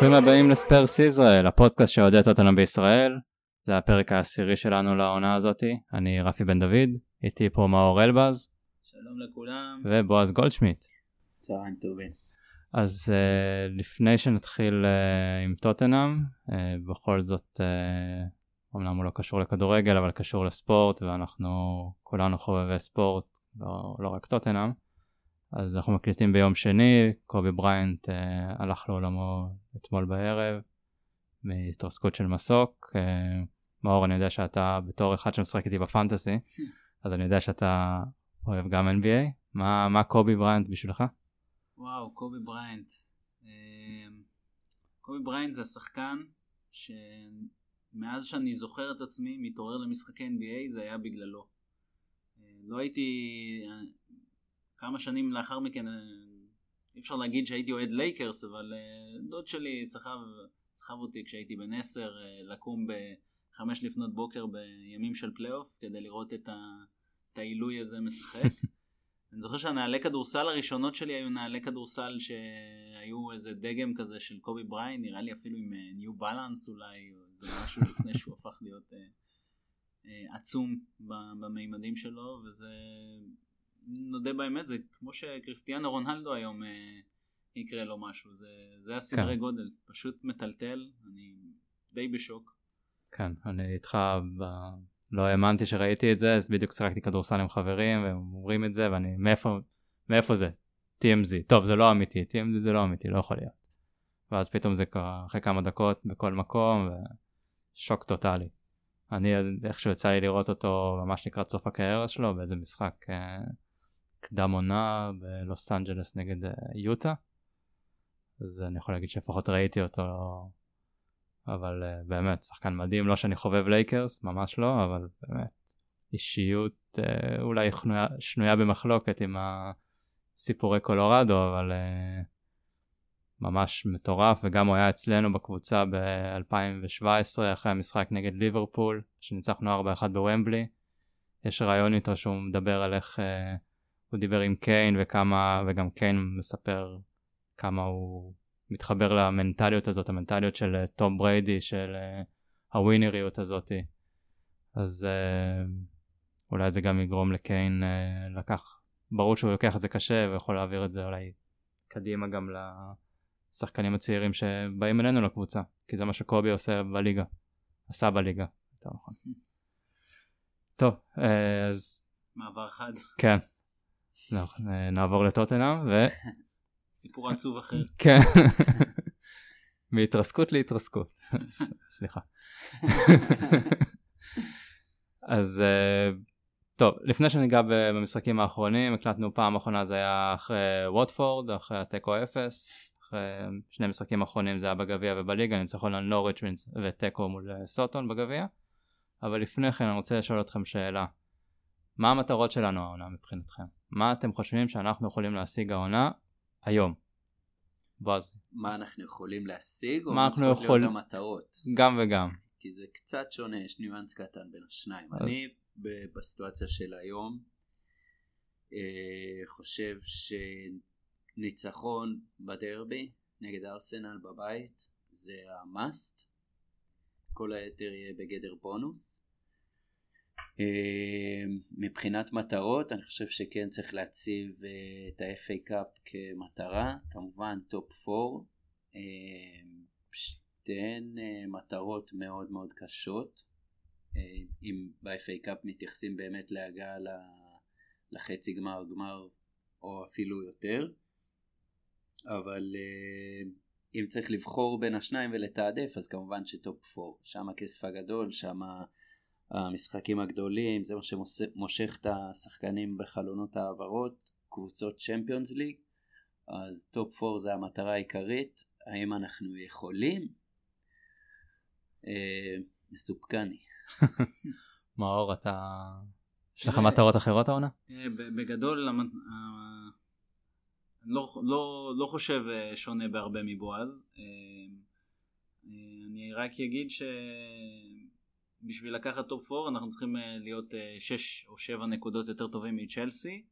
ברוכים הבאים לספרס ישראל, הפודקאסט שאוהדי טוטנאם בישראל. זה הפרק העשירי שלנו לעונה הזאתי. אני רפי בן דוד, איתי פה מאור אלבז. שלום לכולם. ובועז גולדשמיט. צהריים טובים. אז uh, לפני שנתחיל uh, עם טוטנאם, uh, בכל זאת, uh, אמנם הוא לא קשור לכדורגל, אבל קשור לספורט, ואנחנו כולנו חובבי ספורט, לא, לא רק טוטנאם. אז אנחנו מקליטים ביום שני, קובי בריינט אה, הלך לעולמו אתמול בערב, מהתרסקות של מסוק. אה, מאור, אני יודע שאתה בתור אחד שמשחק איתי ב fantasy, אז אני יודע שאתה אוהב גם NBA. מה, מה קובי בריינט בשבילך? וואו, קובי בריינט. אמ, קובי בריינט זה השחקן שמאז שאני זוכר את עצמי מתעורר למשחקי NBA זה היה בגללו. אה, לא הייתי, אה, כמה שנים לאחר מכן, אה, אי אפשר להגיד שהייתי אוהד לייקרס, אבל דוד שלי סחב, סחב אותי כשהייתי בן עשר לקום בחמש לפנות בוקר בימים של פלייאוף כדי לראות את, ה, את העילוי הזה משחק. אני זוכר שהנעלי כדורסל הראשונות שלי היו נעלי כדורסל שהיו איזה דגם כזה של קובי בריינט, נראה לי אפילו עם ניו אה, בלנס אולי, או איזה משהו לפני שהוא הפך להיות אה, uh, עצום במימדים שלו, וזה, נודה באמת, זה כמו שקריסטיאנו רונלדו היום uh, יקרה לו משהו, זה, זה הסדרי כן. גודל, פשוט מטלטל, אני די בשוק. כן, אני איתך ב... לא האמנתי שראיתי את זה, אז בדיוק שיחקתי כדורסל עם חברים, והם אומרים את זה, ואני, מאיפה, מאיפה זה? TMZ. טוב, זה לא אמיתי, TMZ זה לא אמיתי, לא יכול להיות. ואז פתאום זה קרה אחרי כמה דקות בכל מקום, ושוק טוטאלי. אני איכשהו יצא לי לראות אותו ממש לקראת סוף הקריירה שלו, באיזה משחק אה, קדם עונה בלוס אנג'לס נגד אה, יוטה. אז אני יכול להגיד שלפחות ראיתי אותו אבל אה, באמת שחקן מדהים. לא שאני חובב לייקרס ממש לא אבל באמת אישיות אה, אולי חנויה, שנויה במחלוקת עם הסיפורי קולורדו אבל ממש מטורף. וגם הוא היה אצלנו בקבוצה ב-2017 אחרי המשחק נגד ליברפול שניצחנו 4-1 בוומבלי. יש רעיון איתו שהוא מדבר על איך הוא דיבר עם קיין וכמה וגם קיין מספר כמה הוא מתחבר למנטליות הזאת, המנטליות של אה, תום בריידי, של uh, הווינריות הזאתי. אז uh, אולי זה גם יגרום לקיין לקח, ברור שהוא לוקח את זה קשה ויכול להעביר את זה אולי קדימה גם לשחקנים הצעירים שבאים אלינו לקבוצה, כי זה מה שקובי עושה בליגה, עשה בליגה, יותר נכון. טוב, אז... מעבר חד. כן. לא, נעבור לטוטנאם ו... סיפור עצוב אחר. כן. מהתרסקות להתרסקות. סליחה. אז אה, טוב, לפני שניגע במשחקים האחרונים, הקלטנו פעם אחרונה זה היה אחרי ווטפורד, אחרי התיקו 0, אחרי שני משחקים אחרונים זה היה בגביע ובליגה, ניצחון על נוריץ' ותיקו מול אה, סוטון בגביע. אבל לפני כן אני רוצה לשאול אתכם שאלה. מה המטרות שלנו העונה מבחינתכם? מה אתם חושבים שאנחנו יכולים להשיג העונה היום. בועז. מה אנחנו יכולים להשיג או מה אנחנו יכולים להיות המטרות? גם וגם. כי זה קצת שונה, יש ניואנס קטן בין השניים. אז... אני בסיטואציה של היום אה, חושב שניצחון בדרבי נגד ארסנל בבית זה ה must. כל היתר יהיה בגדר בונוס. אמ, מבחינת מטרות אני חושב שכן צריך להציב אה, את ה-FA Cup כמטרה, כמובן top 4, אמ, שתיהן אה, מטרות מאוד מאוד קשות, אה, אם ב-FA קאפ מתייחסים באמת להגעה לחצי גמר גמר או אפילו יותר, אבל אם צריך לבחור בין השניים ולתעדף אז כמובן שטופ 4, שם הכסף הגדול, שם המשחקים הגדולים, זה מה שמושך את השחקנים בחלונות העברות, קבוצות צ'מפיונס ליג, אז top 4 זה המטרה העיקרית, האם אנחנו יכולים? אה, מסופקני. מאור, אתה... יש לך מטרות אחרות העונה? אה, בגדול, אני לא, לא, לא חושב אה, שונה בהרבה מבועז. אני רק אגיד ש... בשביל לקחת top 4 אנחנו צריכים אה, להיות 6 אה, או 7 נקודות יותר טובים מצ'לסי.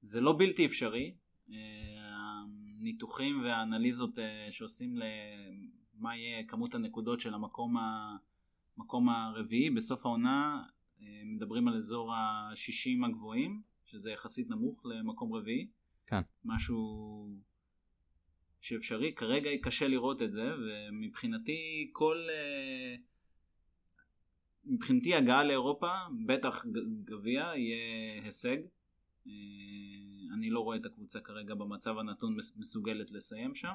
זה לא בלתי אפשרי. אה, הניתוחים והאנליזות שעושים למה יהיה כמות הנקודות של המקום המקום הרביעי בסוף העונה מדברים על אזור ה-60 הגבוהים שזה יחסית נמוך למקום רביעי. כן. משהו שאפשרי כרגע קשה לראות את זה ומבחינתי כל מבחינתי הגעה לאירופה בטח גביע יהיה הישג. אני לא רואה את הקבוצה כרגע במצב הנתון מסוגלת לסיים שם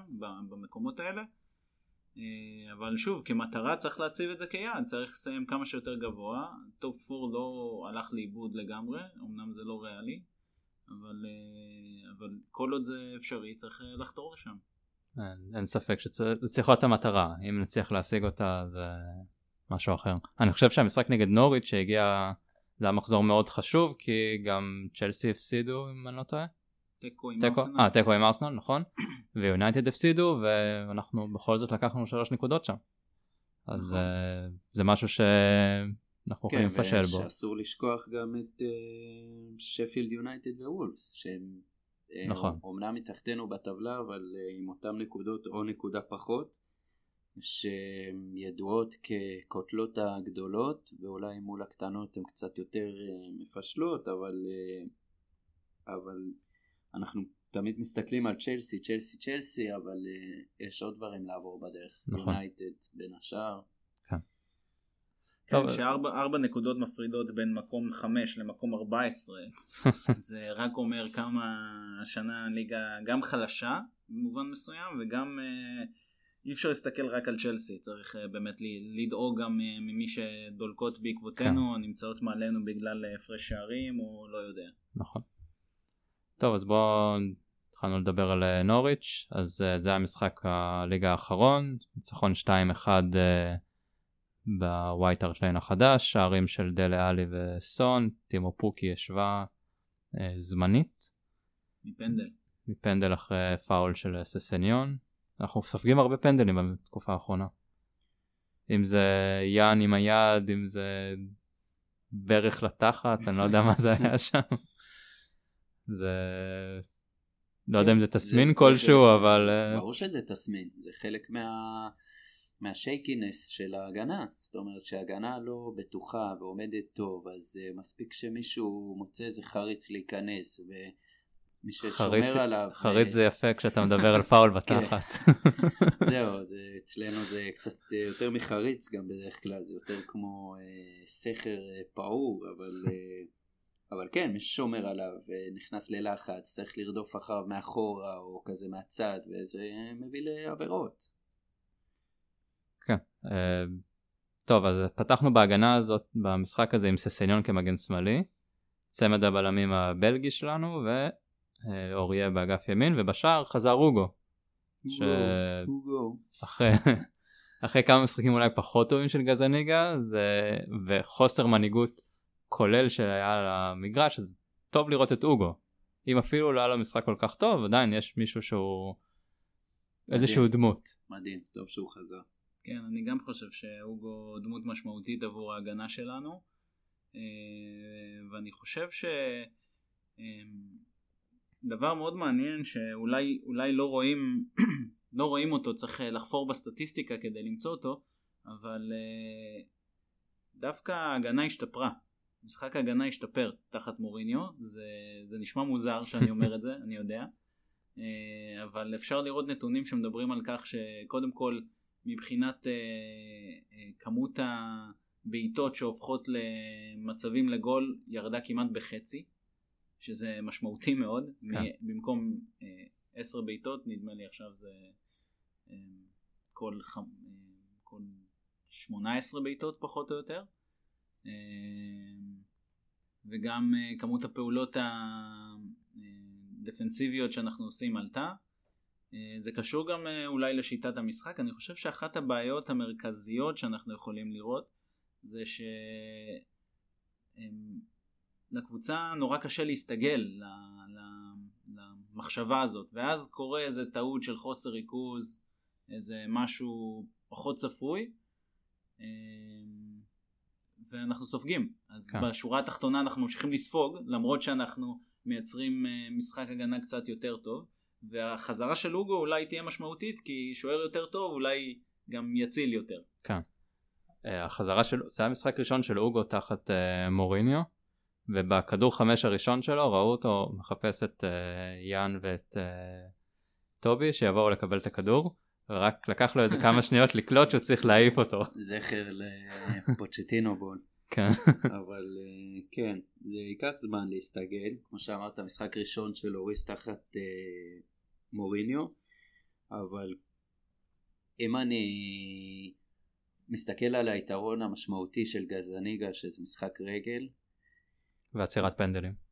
במקומות האלה. אה, אבל שוב, כמטרה צריך להציב את זה כיעד, צריך לסיים כמה שיותר גבוה. top 4 לא הלך לאיבוד לגמרי, אמנם זה לא ריאלי, אבל, אה, אבל כל עוד זה אפשרי צריך אה, לחתור לשם. אין, אין ספק שזה צריך להיות המטרה, אם נצליח להשיג אותה זה משהו אחר. אני חושב שהמשחק נגד נוריץ' שהגיע זה היה מחזור מאוד חשוב כי גם צ'לסי הפסידו אם אני לא טועה. תיקו עם ארסנל. אה, תיקו עם ארסנל, נכון. ויונייטד הפסידו ואנחנו בכל זאת לקחנו שלוש נקודות שם. אז נכון. uh, זה משהו שאנחנו יכולים כן, לפשל בו. כן, ואסור לשכוח גם את שפילד יונייטד ווולפס, שהם אה, נכון. אומנם מתחתנו בטבלה אבל עם אותם נקודות או נקודה פחות. שידועות כקוטלות הגדולות ואולי מול הקטנות הן קצת יותר מפשלות אבל, אבל אנחנו תמיד מסתכלים על צ'לסי, צ'לסי, צ'לסי, אבל uh, יש עוד דברים לעבור בדרך. נכון. יונייטד בין השאר. כן. כן, שארבע נקודות מפרידות בין מקום חמש למקום ארבע עשרה, זה רק אומר כמה השנה הליגה גם חלשה במובן מסוים וגם uh, אי אפשר להסתכל רק על צ'לסי, צריך uh, באמת לדאוג גם uh, ממי שדולקות בעקבותינו, כן. נמצאות מעלינו בגלל הפרש שערים או לא יודע. נכון. טוב אז בואו התחלנו לדבר על אה, נוריץ' אז זה היה משחק הליגה האחרון ניצחון 2-1 uh, בווייט ארטליין החדש שערים של דלה עלי וסון טימו פוקי ישבה זמנית מפנדל מפנדל אחרי פאול של ססניון אנחנו סופגים הרבה פנדלים בתקופה האחרונה. אם זה יאן עם היד אם זה ברך לתחת אני לא יודע מה זה היה שם. זה לא יודע אם זה תסמין כלשהו אבל אה, ברור שזה תסמין זה חלק מה מהשייקינס של ההגנה. זאת אומרת שההגנה לא בטוחה ועומדת טוב אז uh, מספיק שמישהו מוצא איזה חריץ להיכנס ומי ששומר חריץ, עליו חריץ ו... זה יפה כשאתה מדבר על פאול כן. בתחת זהו זה אצלנו זה קצת אה, יותר מחריץ גם בדרך כלל זה יותר כמו uh, סכר uh, פעור אבל uh, אבל כן, מי ששומר עליו ונכנס ללחץ, צריך לרדוף אחריו מאחורה או כזה מהצד, וזה מביא לעבירות. כן. אה, טוב, אז פתחנו בהגנה הזאת במשחק הזה עם ססניון כמגן שמאלי, צמד הבלמים הבלגי שלנו ואוריה באגף ימין, ובשער חזר רוגו. ש... אחרי, אחרי כמה משחקים אולי פחות טובים של גזניגה זה... וחוסר מנהיגות כולל שהיה על המגרש אז טוב לראות את אוגו אם אפילו לא היה לו משחק כל כך טוב עדיין יש מישהו שהוא מדהים. איזשהו דמות. מדהים טוב שהוא חזר. כן אני גם חושב שאוגו דמות משמעותית עבור ההגנה שלנו אה, ואני חושב ש... אה, דבר מאוד מעניין שאולי אולי לא רואים לא רואים אותו צריך לחפור בסטטיסטיקה כדי למצוא אותו אבל אה, דווקא ההגנה השתפרה. משחק ההגנה השתפר תחת מוריניו, זה, זה נשמע מוזר שאני אומר את זה, אני יודע, אה, אבל אפשר לראות נתונים שמדברים על כך שקודם כל מבחינת אה, אה, כמות הבעיטות שהופכות למצבים לגול ירדה כמעט בחצי, שזה משמעותי מאוד, כן. במקום 10 בעיטות נדמה לי עכשיו זה כל, כל 18 בעיטות פחות או יותר. אמ, וגם אה, כמות הפעולות הדפנסיביות שאנחנו עושים עלתה. אה, זה קשור גם אה, אולי לשיטת המשחק. אני חושב שאחת הבעיות המרכזיות שאנחנו יכולים לראות זה שלקבוצה נורא קשה להסתגל למחשבה הזאת ואז קורה איזה טעות של חוסר ריכוז, איזה משהו פחות צפוי. אמ, ואנחנו סופגים. אז כן. בשורה התחתונה אנחנו ממשיכים לספוג, למרות שאנחנו מייצרים אה, משחק הגנה קצת יותר טוב, והחזרה של אוגו אולי תהיה משמעותית כי שוער יותר טוב אולי גם יציל יותר. אה, החזרה שלו, זה היה משחק ראשון של אוגו תחת uh, מוריניו, ובכדור חמש הראשון שלו ראו אותו מחפש את uh, יאן ואת uh, טובי שיבואו לקבל את הכדור, ורק לקח לו איזה כמה שניות לקלוט שהוא צריך להעיף אותו. זכר לפוצ'טינו בול. כן. אבל uh, כן, זה ייקח זמן להסתגל. כמו שאמרת, משחק ראשון של אוריס תחת uh, מוריניו, אבל אם אני מסתכל על היתרון המשמעותי של גזניגה, שזה משחק רגל, ועצירת פנדלים.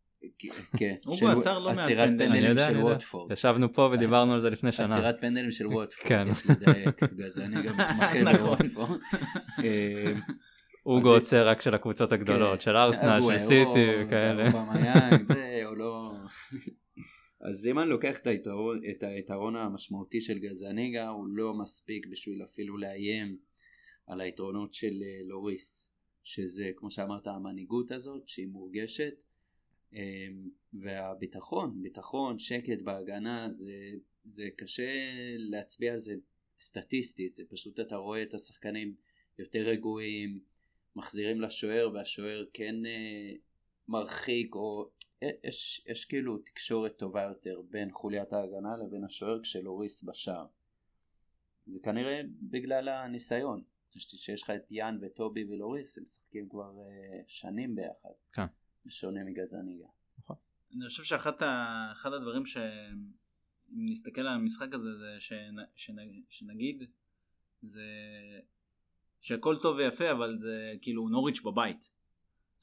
כן, של- עצר לא מעט פנדלים. של. ווטפורד. ישבנו פה ודיברנו על זה לפני שנה. עצירת פנדלים של ווטפורד, כן. יש לדייק, בגלל זה אני גם מתמחה. בווטפורד. אה, אוגו עוצר רק של הקבוצות הגדולות, כן. של ארסנל, של סיטי וכאלה. ואובמיאנג, זה, או לא... אז אם אני לוקח את היתרון, את היתרון המשמעותי של גזניגה, הוא לא מספיק בשביל אפילו לאיים על היתרונות של אה, לוריס, שזה כמו שאמרת המנהיגות הזאת שהיא מורגשת, אה, והביטחון, ביטחון, שקט בהגנה, זה, זה קשה להצביע על זה סטטיסטית, זה פשוט אתה רואה את השחקנים יותר רגועים, מחזירים לשוער והשוער כן אה, מרחיק או אה, יש, יש כאילו תקשורת טובה יותר בין חוליית ההגנה לבין השוער כשלוריס בשער. זה כנראה בגלל הניסיון. שיש לך את יאן וטובי ולוריס הם משחקים כבר אה, שנים ביחד. כן. בשונה מגזניגה. אני חושב שאחד ה- אחד הדברים ש... אם נסתכל על המשחק הזה זה שנ... שנ... שנגיד זה שהכל טוב ויפה אבל זה כאילו נוריץ' בבית.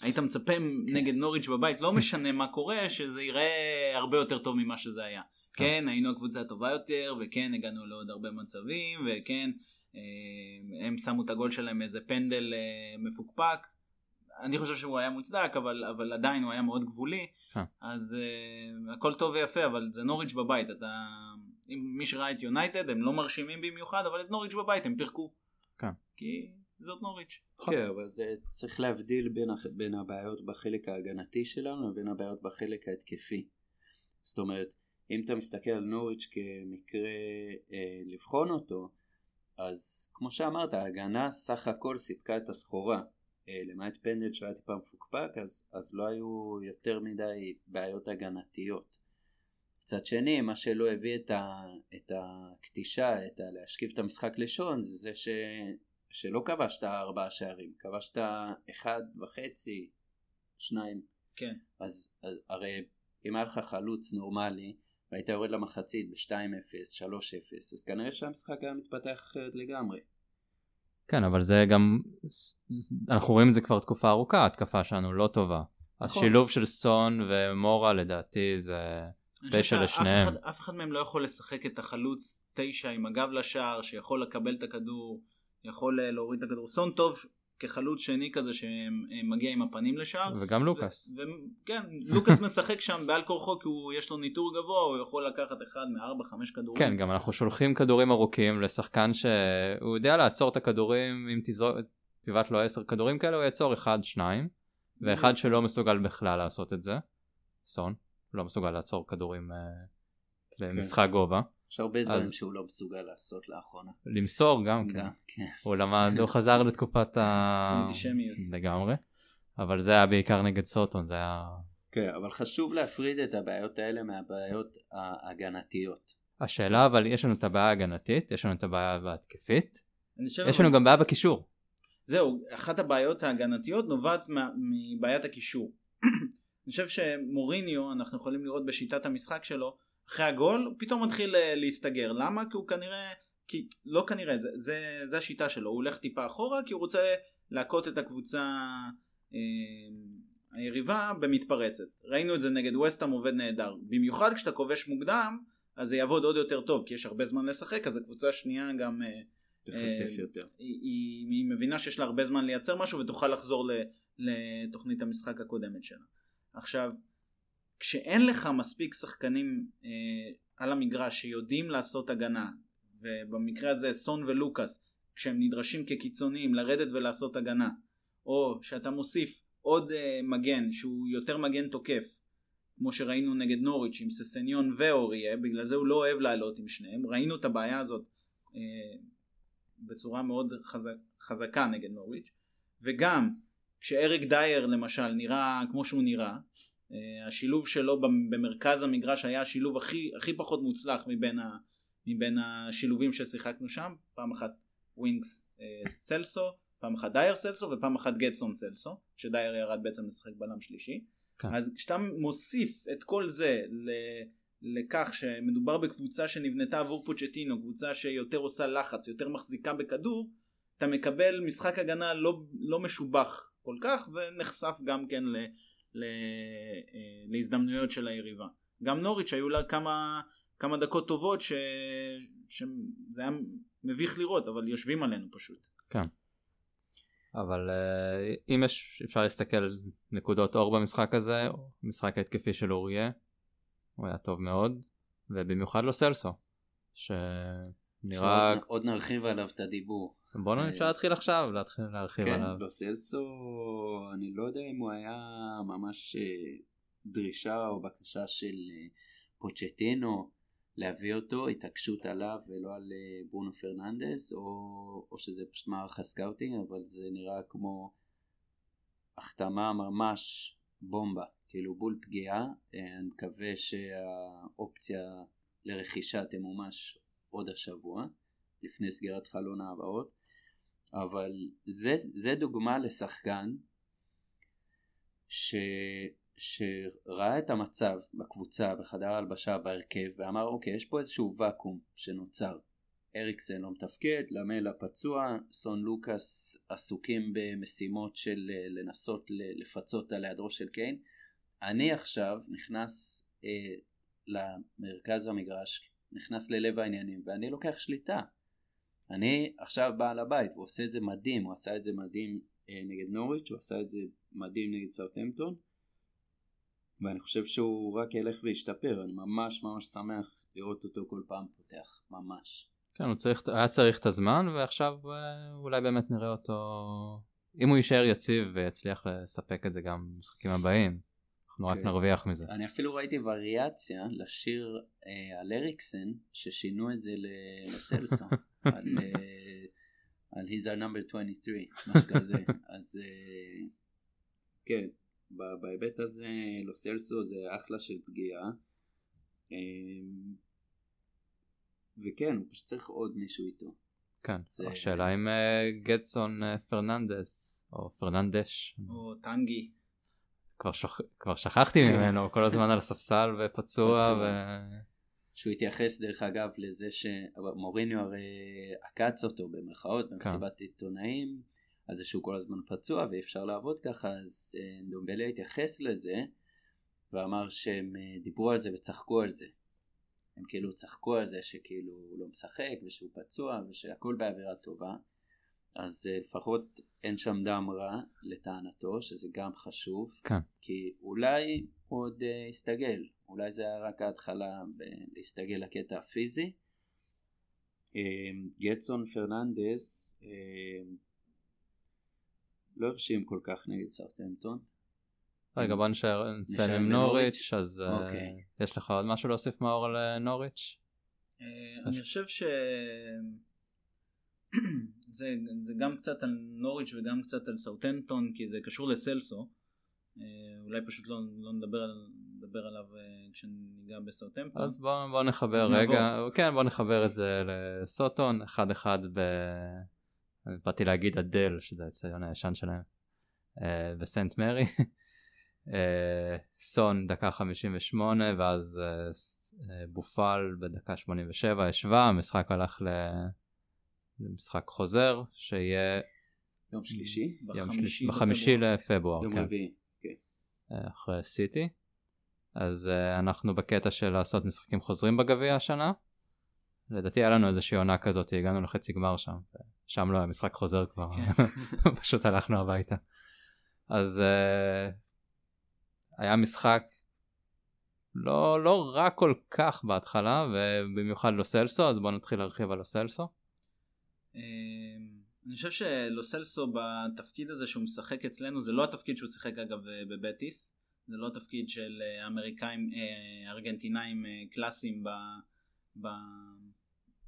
היית מצפה נגד נוריץ' בבית לא משנה מה קורה שזה ייראה הרבה יותר טוב ממה שזה היה. כן היינו הקבוצה הטובה יותר וכן הגענו לעוד הרבה מצבים וכן הם שמו את הגול שלהם איזה פנדל אה, מפוקפק. אני חושב שהוא היה מוצדק אבל אבל עדיין הוא היה מאוד גבולי כן. אז uh, הכל טוב ויפה אבל זה נוריץ' בבית אתה אם מי שראה את יונייטד הם לא מרשימים במיוחד אבל את נוריץ' בבית הם פירקו. כן. כי זאת נוריץ'. כן, אבל זה צריך להבדיל בין, בין הבעיות בחלק ההגנתי שלנו לבין הבעיות בחלק ההתקפי. זאת אומרת, אם אתה מסתכל על נוריץ' כמקרה אה, לבחון אותו, אז כמו שאמרת, ההגנה סך הכל סיפקה את הסחורה. אה, למעט פנדל שהיה טיפה מפוקפק, אז, אז לא היו יותר מדי בעיות הגנתיות. מצד שני, מה שלא הביא את, ה, את הקטישה, את ה, להשכיב את המשחק לשון, זה זה ש, שלא כבשת ארבעה שערים, כבשת אחד וחצי, שניים. כן. אז, אז הרי אם היה לך חלוץ נורמלי, והיית יורד למחצית ב-2-0, 3-0, אז כנראה שהמשחק היה מתפתח אחרת לגמרי. כן, אבל זה גם, אנחנו רואים את זה כבר תקופה ארוכה, ההתקפה שלנו לא טובה. נכון. השילוב של סון ומורה לדעתי זה פשע לשניהם. אחד- אף אחד מהם לא יכול לשחק את החלוץ תשע עם הגב לשער שיכול לקבל את הכדור יכול אה, להוריד את הכדור. סון טוב כחלוץ שני כזה שמגיע עם הפנים לשער. וגם לוקאס. ו- ו- כן, לוקאס משחק שם בעל כורחו כי הוא יש לו ניטור גבוה, הוא יכול לקחת אחד מארבע חמש כדורים. כן, גם אנחנו שולחים כדורים ארוכים לשחקן שהוא יודע לעצור את הכדורים, אם תזרוק, תבעט לו 10 כדורים כאלה, הוא יעצור אחד, שניים, ואחד שלא מסוגל בכלל לעשות את זה, סון, לא מסוגל לעצור כדורים אה, למשחק גובה. יש הרבה דברים אז- שהוא לא מסוגל לעשות לאחרונה. למסור גם כן. גם, כן. הוא למד, הוא חזר לתקופת ה... אנטישמיות. לגמרי. אבל זה היה בעיקר נגד סוטון, זה היה... כן, אבל חשוב להפריד את הבעיות האלה מהבעיות ההגנתיות. השאלה אבל יש לנו את הבעיה ההגנתית, יש לנו את הבעיה ההתקפית, יש אבל- לנו גם בעיה בקישור. זהו, אחת הבעיות ההגנתיות נובעת מבעיית הקישור. אני חושב שמוריניו, אנחנו יכולים לראות בשיטת המשחק שלו, אחרי הגול הוא פתאום מתחיל אה, להסתגר. למה? כי הוא כנראה, כי לא כנראה, זה, זה, זה השיטה שלו, הוא הולך טיפה אחורה כי הוא רוצה להכות את הקבוצה אה, היריבה במתפרצת. ראינו את זה נגד וסטאם עובד נהדר. במיוחד כשאתה כובש מוקדם, אז זה יעבוד עוד יותר טוב, כי יש הרבה זמן לשחק, אז הקבוצה השנייה גם... אה, תחשף אה, יותר. היא, היא, היא מבינה שיש לה הרבה זמן לייצר משהו ותוכל לחזור ל, לתוכנית המשחק הקודמת שלה. עכשיו, כשאין לך מספיק שחקנים אה, על המגרש שיודעים לעשות הגנה, ובמקרה הזה סון ולוקאס, כשהם נדרשים כקיצוניים לרדת ולעשות הגנה, או שאתה מוסיף עוד אה, מגן שהוא יותר מגן תוקף, כמו שראינו נגד נוריץ' עם ססניון ואוריה, בגלל זה הוא לא אוהב לעלות עם שניהם, ראינו את הבעיה הזאת אה, בצורה מאוד חזק, חזקה נגד נוריץ', וגם כשאריק דייר למשל נראה כמו שהוא נראה, אה, השילוב שלו במרכז המגרש היה השילוב הכי, הכי פחות מוצלח מבין, ה, מבין השילובים ששיחקנו שם, פעם אחת ווינקס אה, לו סלסו, פעם אחת דייר סלסו ופעם אחת גדסון סלסו, שדייר ירד בעצם לשחק בלם שלישי. כן. אז כשאתה מוסיף את כל זה ל... לכך שמדובר בקבוצה שנבנתה עבור פוצ'טינו, קבוצה שיותר עושה לחץ, יותר מחזיקה בכדור, אתה מקבל משחק הגנה לא, לא משובח כל כך ונחשף גם כן אה, להזדמנויות של היריבה. גם נוריץ' היו לה כמה, כמה דקות טובות ש, שזה היה מביך לראות אבל יושבים עלינו פשוט. כן. אבל uh, אם יש אפשר להסתכל נקודות אור במשחק הזה, משחק ההתקפי של אוריה, הוא היה טוב מאוד, ובמיוחד לו סלסו, שנראה... עוד נרחיב עליו את הדיבור. בוא נראה אפשר להתחיל עכשיו להתחיל להרחיב כן, עליו. כן, לו סלסו, אני לא יודע אם הוא היה ממש אה, דרישה או בקשה של אה, פוצ'טינו. להביא אותו, התעקשות עליו ולא על אה, ברונו פרננדס, או, או שזה פשוט מערך ה scouting, אבל זה נראה כמו החתמה ממש בומבה, כאילו בול פגיעה, אה, אני מקווה שהאופציה לרכישה תמומש עוד השבוע, לפני סגירת חלון ההעברות, אבל זה, זה דוגמה לשחקן ש... שראה את המצב בקבוצה, בחדר ההלבשה, בהרכב, ואמר אוקיי, יש פה איזשהו ואקום שנוצר. אריקסן לא מתפקד, למלה פצוע, סון לוקאס עסוקים במשימות של לנסות לפצות על היעדרו של קיין. אני עכשיו נכנס אה, למרכז המגרש, נכנס ללב העניינים, ואני לוקח שליטה. אני עכשיו בעל הבית, הוא עושה את זה מדהים, הוא עשה את זה מדהים אה, נגד נוריץ', הוא עשה את זה מדהים נגד סאוטהמפטון. ואני חושב שהוא רק ילך וישתפר, אני ממש ממש שמח לראות אותו כל פעם פותח, ממש. כן, הוא צריך, היה צריך את הזמן ועכשיו אה, אולי באמת נראה אותו, אם הוא יישאר יציב ויצליח לספק את זה גם במשחקים הבאים, אנחנו רק כן. נרוויח מזה. אני אפילו ראיתי וריאציה לשיר אה, על אריקסן, ששינו את זה לסלסו, על, אה, על He's our number 23, משהו כזה, אז אה, כן. בהיבט הזה לוסלסו זה אחלה של פגיעה וכן הוא פשוט צריך עוד מישהו איתו. כן. השאלה אם גדסון פרננדס או פרננדש או טנגי כבר, שוכ... כבר שכחתי כן. ממנו כל הזמן על הספסל ופצוע ו... שהוא התייחס דרך אגב לזה שמוריניו הרי עקץ אותו במרכאות כן. במסיבת עיתונאים על זה שהוא כל הזמן פצוע ואי אפשר לעבוד ככה, אז אה, דומבלי התייחס לזה ואמר שהם אה, דיברו על זה וצחקו על זה. הם כאילו צחקו על זה שכאילו הוא לא משחק ושהוא פצוע ושהכול באווירה טובה. אז אה, לפחות אין שם דם רע לטענתו, שזה גם חשוב. כן. כי אולי הוא עוד יסתגל, אולי זה היה רק ההתחלה להסתגל לקטע הפיזי. גטסון פרננדס לא הרשים כל כך נגד סרטנטון. רגע בוא נשאר עם נוריץ' אז אה, אוקיי. יש לך עוד משהו להוסיף מאור לנוריץ'? אה, אני חושב ש... זה, זה גם קצת על נוריץ' וגם קצת על סאוטנטון כי זה קשור לסלסו. אה, אולי פשוט לא, לא נדבר, על, נדבר עליו כשניגע בסאוטנטון אז בוא, בוא נחבר רגע. כן בוא נחבר את זה לסוטון אחד אחד ב... באתי להגיד אדל שזה האצטדיון הישן שלהם אה, בסנט מרי. אה, סון דקה 58 ואז אה, בופל בדקה 87 השווה המשחק הלך למשחק חוזר שיהיה יום שלישי יום שלישי בחמישי לפברואר יום כן. רביעי כן. אחרי סיטי אז אנחנו בקטע של לעשות משחקים חוזרים בגביע השנה לדעתי היה לנו איזושהי עונה כזאת הגענו לחצי גמר שם שם לא היה משחק חוזר כבר כן. פשוט הלכנו הביתה אז uh, היה משחק לא לא רע כל כך בהתחלה ובמיוחד לוסלסו אז בוא נתחיל להרחיב על לוסלסו. אמ, אני חושב שלוסלסו בתפקיד הזה שהוא משחק אצלנו זה לא התפקיד שהוא שיחק אגב בבטיס זה לא תפקיד של אה, אמריקאים, אה, ארגנטינאים אה, קלאסיים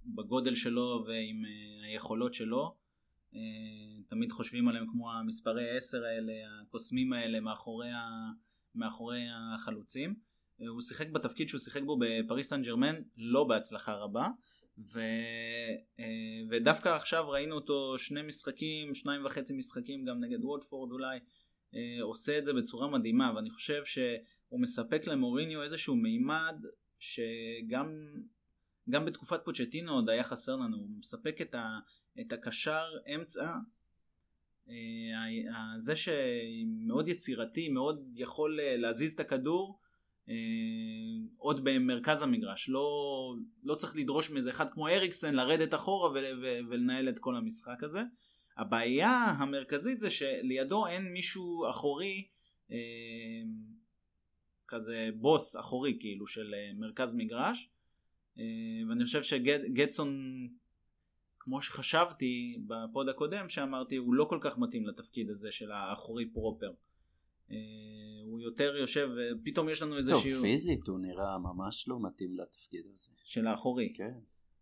בגודל שלו ועם היכולות שלו. תמיד חושבים עליהם כמו המספרי 10 האלה, הקוסמים האלה מאחורי, ה, מאחורי החלוצים. הוא שיחק בתפקיד שהוא שיחק בו בפריס סן ג'רמן לא בהצלחה רבה. ו, ודווקא עכשיו ראינו אותו שני משחקים, שניים וחצי משחקים גם נגד וולפורד אולי, אה, עושה את זה בצורה מדהימה ואני חושב שהוא מספק למוריניו איזשהו מימד שגם גם בתקופת פוצ'טינו עוד היה חסר לנו, הוא מספק את, ה, את הקשר אמצע אה, זה שמאוד יצירתי, מאוד יכול אה, להזיז את הכדור עוד במרכז המגרש, לא, לא צריך לדרוש מאיזה אחד כמו אריקסן לרדת אחורה ולנהל את כל המשחק הזה. הבעיה המרכזית זה שלידו אין מישהו אחורי, אה, כזה בוס אחורי כאילו של אה, מרכז מגרש, אה, ואני חושב שגדסון, כמו שחשבתי בפוד הקודם שאמרתי, הוא לא כל כך מתאים לתפקיד הזה של האחורי פרופר. אה, יותר יושב, פתאום יש לנו איזה שיעור... טוב, פיזית הוא נראה ממש לא מתאים לתפקיד הזה. של האחורי. כן.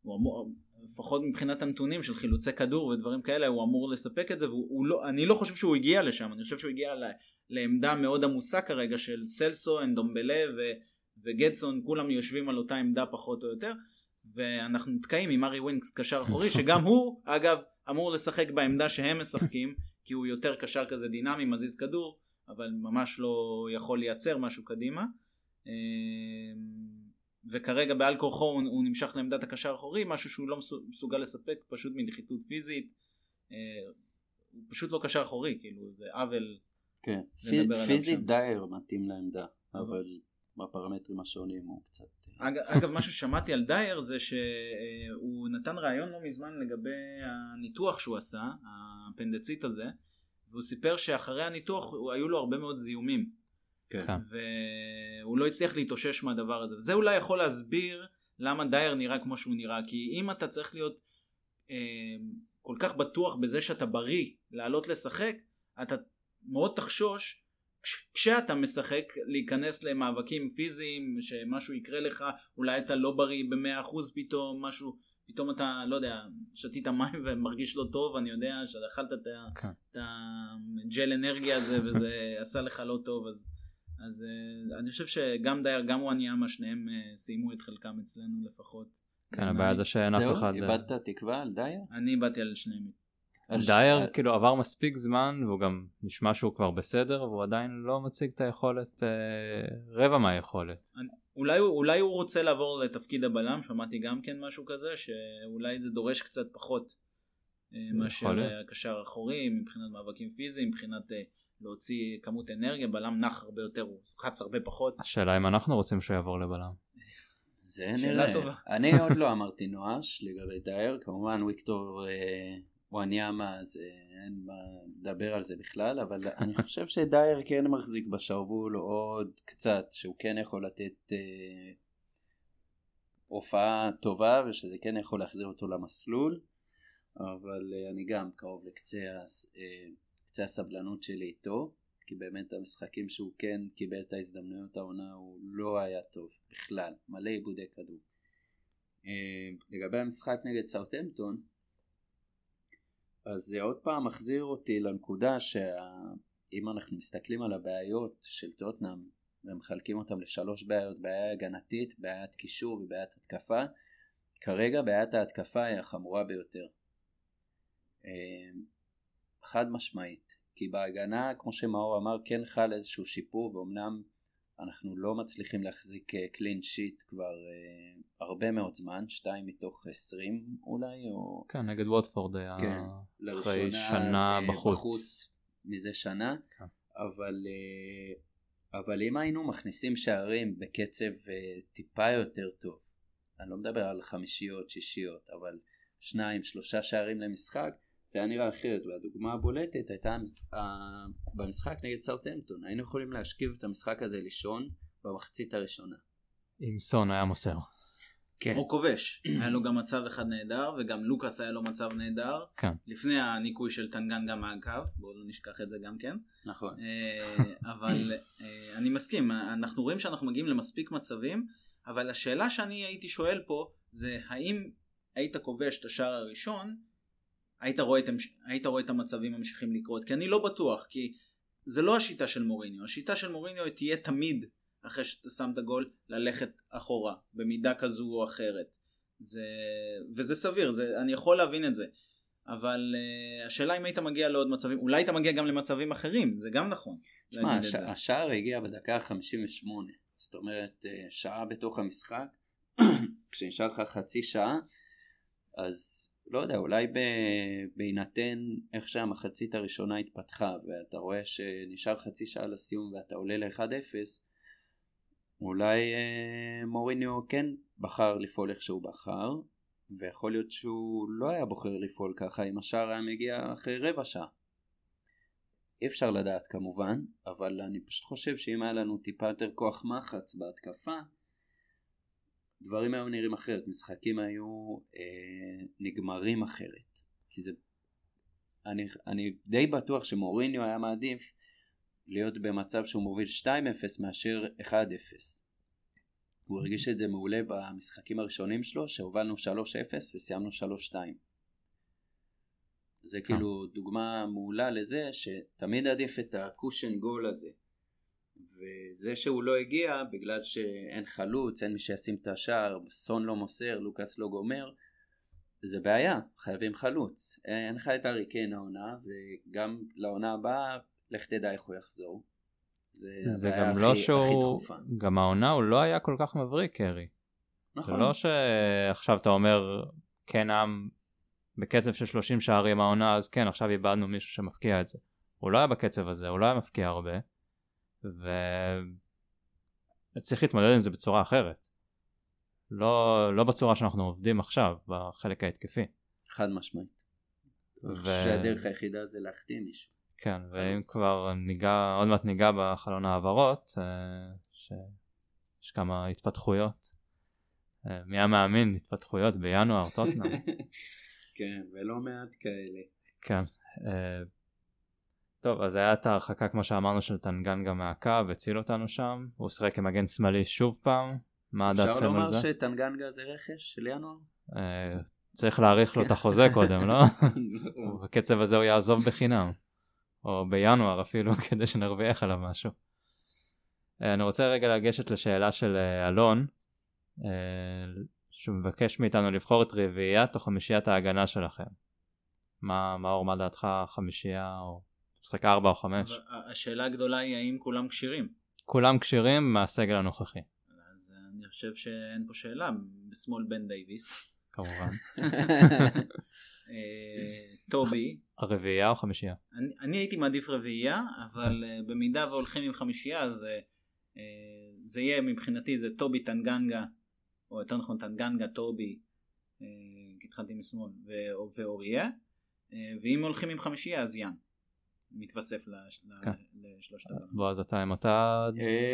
הוא אמור, לפחות מבחינת הנתונים של חילוצי כדור ודברים כאלה הוא אמור לספק את זה ולא, אני לא חושב שהוא הגיע לשם אני חושב שהוא הגיע ל, לעמדה מאוד עמוסה כרגע של סלסו, אנדומבלה ו, וגדסון כולם יושבים על אותה עמדה פחות או יותר ואנחנו נתקעים עם ארי ווינקס קשר אחורי שגם הוא אגב אמור לשחק בעמדה שהם משחקים כי הוא יותר קשר כזה דינמי מזיז כדור אבל ממש לא יכול לייצר משהו קדימה אמ, וכרגע בעל כורחו הוא, הוא נמשך לעמדת הקשר האחורי, משהו שהוא לא מסוגל לספק פשוט מנחיתות פיזית. אה, הוא פשוט לא קשר אחורי, כאילו זה עוול. כן, פיזית דייר מתאים לעמדה, אבל בפרמטרים השונים הוא קצת... אה, אגב, מה ששמעתי על דייר זה שהוא נתן רעיון לא מזמן לגבי הניתוח שהוא עשה, הפנדצית הזה, והוא סיפר שאחרי הניתוח היו לו הרבה מאוד זיהומים. כן. והוא לא הצליח להתאושש מהדבר הזה. וזה אולי יכול להסביר למה דייר נראה כמו שהוא נראה. כי אם אתה צריך להיות אה, כל כך בטוח בזה שאתה בריא לעלות לשחק, אתה מאוד תחשוש כשאתה משחק להיכנס למאבקים פיזיים, שמשהו יקרה לך, אולי אתה לא בריא במאה אחוז פתאום, משהו, פתאום אתה, לא יודע, שתית מים ומרגיש לא טוב, אני יודע שאכלת את כן. הג'ל אנרגיה הזה וזה עשה לך לא טוב, אז אז uh, אני חושב שגם דייר, גם וואניאמה, שניהם uh, סיימו את חלקם אצלנו לפחות. כן, הבעיה זה שאין אף אחד... זהו, איבדת תקווה על דייר? אני איבדתי על שניהם. על דייר ש... כאילו עבר מספיק זמן והוא גם נשמע שהוא כבר בסדר והוא עדיין לא מציג את היכולת אה, רבע מהיכולת. אולי, אולי הוא רוצה לעבור לתפקיד הבלם שמעתי גם כן משהו כזה שאולי זה דורש קצת פחות אה, מאשר הקשר האחורי מבחינת מאבקים פיזיים מבחינת אה, להוציא כמות אנרגיה, בלם נח הרבה יותר, הוא חץ הרבה פחות. השאלה אם אנחנו רוצים שהוא יעבור לבלם. זה נראה. טובה. אני עוד לא אמרתי נואש לגבי דייר, כמובן ויקטור אה, וואניאמה, אז אין מה לדבר על זה בכלל, אבל אני חושב שדייר כן מחזיק בשרוול עוד קצת, שהוא כן יכול לתת אה, הופעה טובה ושזה כן יכול להחזיר אותו למסלול, אבל אה, אני גם קרוב לקצה אה, קצה הסבלנות שלי איתו, כי באמת המשחקים שהוא כן קיבל את ההזדמנויות העונה הוא לא היה טוב בכלל, מלא עיבודי כדור. אה, לגבי המשחק נגד סאוטהמפטון, אז זה עוד פעם מחזיר אותי לנקודה שאם אנחנו מסתכלים על הבעיות של טוטנאם ומחלקים אותם לשלוש בעיות, בעיה הגנתית, בעיית קישור ובעיית התקפה, כרגע בעיית ההתקפה היא החמורה ביותר. אה, חד משמעית. כי בהגנה, כמו שמאור אמר, כן חל איזשהו שיפור, ואומנם אנחנו לא מצליחים להחזיק קלין אה, שיט כבר uh, הרבה מאוד זמן, 2 מתוך 20 אולי, או... כן, נגד ווטפורד היה כן, אחרי שנה uh, בחוץ. בחוץ מזה שנה, כן. אבל, uh, אבל אם היינו מכניסים שערים בקצב uh, טיפה יותר טוב, אני לא מדבר על חמישיות, שישיות, אבל שניים, שלושה שערים למשחק, זה היה נראה אחרת והדוגמה הבולטת הייתה במשחק נגד סאוטהמפטון היינו יכולים להשכיב את המשחק הזה לישון במחצית הראשונה. אם סון היה מוסר. כן. או כובש. היה לו גם מצב אחד נהדר, וגם לוקאס היה לו מצב נהדר. כן. לפני הניקוי של טנגנגה מהקו, בואו לא נשכח את זה גם כן. נכון. אה, אבל אה, אני מסכים, אנחנו רואים שאנחנו מגיעים למספיק מצבים, אבל השאלה שאני הייתי שואל פה, זה האם היית כובש את השער הראשון, היית רואה את. היית רואה את המצבים ממשיכים לקרות? כי אני לא בטוח, כי זה לא השיטה של מוריניו. השיטה של מוריניו תהיה תמיד, אחרי שאתה שם את הגול, ללכת אחורה, במידה כזו או אחרת. זה... וזה סביר, זה... אני יכול להבין את זה. אבל uh, השאלה אם היית מגיע לעוד מצבים, אולי היית מגיע גם למצבים אחרים, זה גם נכון. תשמע, הש... השער הגיע בדקה ה-58, זאת אומרת אה, שעה בתוך המשחק, כשנשאר לך חצי שעה, אז לא יודע, אולי בהינתן איך שהמחצית הראשונה התפתחה ואתה רואה שנשאר חצי שעה לסיום ואתה עולה ל-1-0 אולי אה, מוריניו כן בחר לפעול איך שהוא בחר ויכול להיות שהוא לא היה בוחר לפעול ככה אם השער היה מגיע אחרי רבע שעה. אי אפשר לדעת כמובן, אבל אני פשוט חושב שאם היה לנו טיפה יותר כוח מחץ בהתקפה דברים היו נראים אחרת, משחקים היו אה, נגמרים אחרת. כי זה... אני, אני די בטוח שמוריניו היה מעדיף להיות במצב שהוא מוביל 2-0 מאשר 1-0. הוא הרגיש את זה מעולה במשחקים הראשונים שלו, שהובלנו 3-0 וסיימנו 3-2. זה כאילו דוגמה מעולה לזה שתמיד עדיף את הקושן גול הזה. וזה שהוא לא הגיע בגלל שאין חלוץ, אין מי שישים את השער, סון לא מוסר, לוקאס לא גומר, זה בעיה, חייבים חלוץ. אין לך את ארי קיין העונה, וגם לעונה הבאה, לך תדע איך הוא יחזור. זה, זה גם הכי, לא שהוא, גם העונה הוא לא היה כל כך מבריק קרי. נכון. זה לא שעכשיו אתה אומר כן עם בקצב של 30 שערים העונה אז כן עכשיו איבדנו מישהו שמפקיע את זה. הוא לא היה בקצב הזה, הוא לא היה מפקיע הרבה. וצריך להתמודד עם זה בצורה אחרת. לא, לא בצורה שאנחנו עובדים עכשיו, בחלק ההתקפי. חד משמעית. ו... שהדרך היחידה זה להחתים מישהו. כן, ואם כבר ניגע, עוד מעט ניגע בחלון העברות, אה, שיש כמה התפתחויות. אה, מי היה מאמין התפתחויות בינואר, טוטנאם. כן, ולא מעט כאלה. כן. טוב, אז היה את ההרחקה כמו שאמרנו של טנגנגה מהקו, הציל אותנו שם, הוא שיחק כמגן שמאלי שוב פעם, מה דעתכם על זה? אפשר לומר שטנגנגה זה רכש של ינואר? אה, צריך להאריך לו את החוזה קודם, לא? בקצב הזה הוא יעזוב בחינם, או בינואר אפילו, כדי שנרוויח עליו משהו. אה, אני רוצה רגע לגשת לשאלה של אה, אלון, שהוא מבקש מאיתנו לבחור את רביעיית או חמישיית ההגנה שלכם. מה, מאור, מה דעתך, חמישייה או משחק 4 או 5. השאלה הגדולה היא האם כולם כשירים. כולם כשירים מהסגל הנוכחי. אז אני חושב שאין פה שאלה, בשמאל בן דייוויס. כמובן. אה, טובי. הרביעייה או חמישייה? אני, אני הייתי מעדיף רביעייה, אבל uh, במידה והולכים עם חמישייה אז uh, זה יהיה מבחינתי זה טובי טנגנגה, או יותר נכון טנגנגה טובי, uh, התחלתי משמאל, ואוריה, ואם הולכים עם חמישייה אז יאן. מתווסף כן. לשלושת הבנות. בועז אתה עם אותה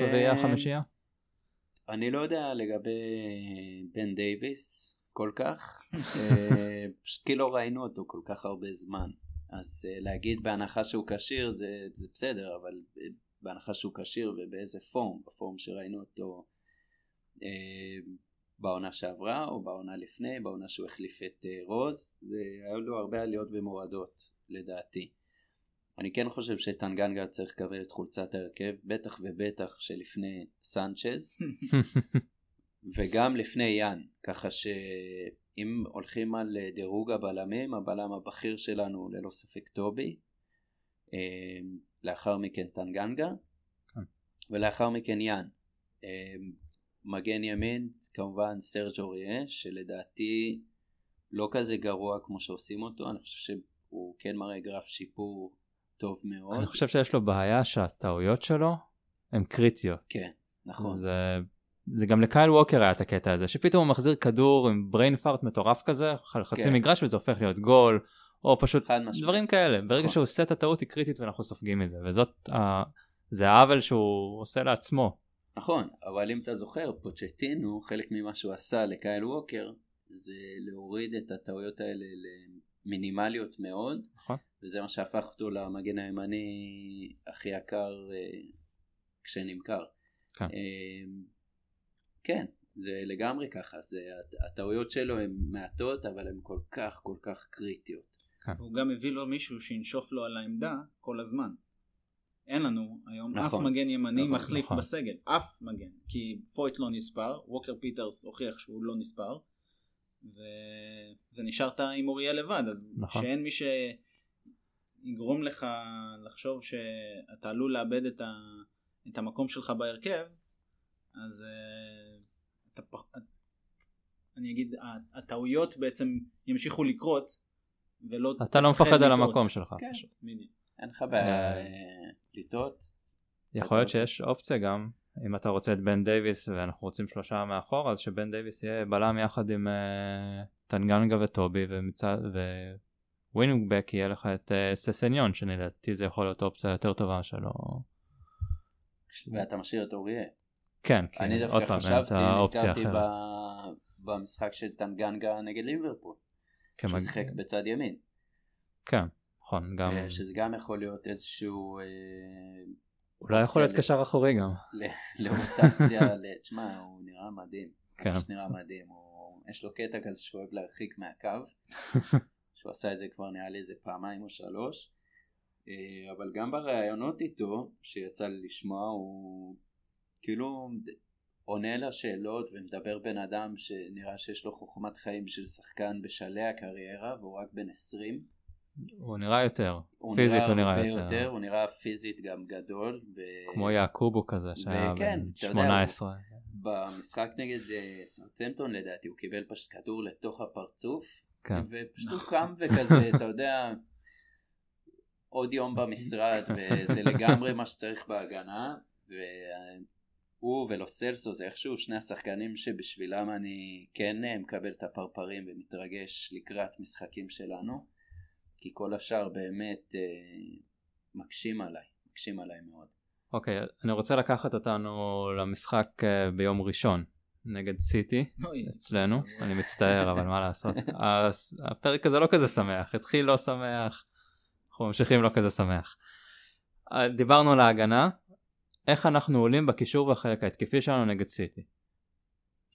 רביעייה חמישייה? אני לא יודע לגבי בן דייוויס כל כך, אה, פשוט כי לא ראינו אותו כל כך הרבה זמן. אז אה, להגיד בהנחה שהוא כשיר זה, זה בסדר, אבל אה, בהנחה שהוא כשיר ובאיזה פורם, בפורם שראינו אותו בעונה שעברה או בעונה לפני, בעונה שהוא החליף את רוז, היו לו הרבה עליות ומורדות לדעתי. אני כן חושב שטנגנגה צריך לקבל את חולצת ההרכב, בטח ובטח שלפני סנצ'ז, וגם לפני יאן, ככה שאם הולכים על דירוג הבלמים, הבלם הבכיר שלנו ללא ספק טובי, אמ, לאחר מכן טנגנגה, כן. ולאחר מכן יאן. אמ, מגן ימין, כמובן סרג' אוריה, שלדעתי לא כזה גרוע כמו שעושים אותו, אני חושב שהוא כן מראה גרף שיפור טוב מאוד. אני חושב שיש לו בעיה שהטעויות שלו הן קריטיות. כן, נכון. זה, זה גם לקייל ווקר היה את הקטע הזה, שפתאום הוא מחזיר כדור עם brain fart מטורף כזה, חצי כן. מגרש וזה הופך להיות גול, או פשוט דברים כאלה. ברגע נכון. שהוא עושה את הטעות היא קריטית ואנחנו סופגים מזה, וזאת, ה... זה העוול שהוא עושה לעצמו. נכון, אבל אם אתה זוכר, פוצ'טינו, חלק ממה שהוא עשה לקייל ווקר, זה להוריד את הטעויות האלה למינימליות מאוד, נכון. וזה מה שהפך אותו למגן הימני הכי יקר אה, כשנמכר. כן. אה, כן, זה לגמרי ככה, זה, הטעויות שלו הן מעטות, אבל הן כל כך כל כך קריטיות. הוא גם הביא לו מישהו שינשוף לו על העמדה כל הזמן. אין לנו היום נכון, אף מגן ימני נכון, מחליף נכון. בסגל, אף מגן, כי פויט לא נספר, ווקר פיטרס הוכיח שהוא לא נספר, ו... ונשארת עם אוריה לבד, אז נכון. שאין מי שיגרום לך לחשוב שאתה עלול לאבד את, ה... את המקום שלך בהרכב, אז אה, אתה. אני אגיד, הטעויות בעצם ימשיכו לקרות, ולא אתה לא מפחד על. המקום שלך. כן. בדיוק. אין לך בעיה אה, אה, לטעות. יכול להיות. שיש אופציה גם, אם אתה רוצה את בן דייוויס ואנחנו רוצים שלושה מאחור, אז שבן דייוויס יהיה בלם יחד עם אה, טנגנגה וטובי ומצד... wing back יהיה לך את אה, ססניון שלדעתי זה יכול להיות אופציה יותר טובה שלו. ואתה משאיר את אוריה. כן, כי אני דווקא חשבתי, נזכרתי. ב- במשחק של טנגנגה נגד ליברפול, כמג- שהוא שיחק בצד ימין, כן, נכון, גם אה, שזה גם יכול להיות איזשהו אה, אולי יכול להיות קשר אחורי גם. ל- לרוטציה, ל- תשמע, הוא נראה מדהים, כן. ממש נראה מדהים, הוא- יש לו קטע כזה שהוא אוהב להרחיק מהקו, שהוא עשה את זה כבר נראה לי איזה פעמיים או שלוש, אה, אבל גם בראיונות איתו, שיצא לי לשמוע, הוא כאילו עונה לשאלות ומדבר בן אדם שנראה שיש לו חוכמת חיים של שחקן בשלהי הקריירה והוא רק בן 20. הוא נראה יותר, הוא פיזית הוא נראה הרבה יותר, הוא נראה פיזית גם גדול. ו... כמו יעקובו כזה שהיה וכן, בן אתה יודע, 18. במשחק נגד uh, סרטמפטון לדעתי הוא קיבל פשוט כדור לתוך הפרצוף כן. ופשוט הוא קם וכזה אתה יודע עוד יום במשרד וזה לגמרי מה שצריך בהגנה והוא ולו סלסו זה איכשהו שני השחקנים שבשבילם אני כן אה, מקבל את הפרפרים ומתרגש לקראת משחקים שלנו כי כל השאר באמת אה, מקשים עליי מקשים עליי מאוד. אוקיי, אני רוצה לקחת אותנו למשחק אה, ביום ראשון נגד סיטי אצלנו, אני מצטער אבל מה לעשות. הפרק הזה לא כזה שמח, התחיל לא שמח, אנחנו ממשיכים לא כזה שמח. אה, דיברנו על ההגנה, איך אנחנו עולים בקישור והחלק ההתקפי שלנו נגד סיטי.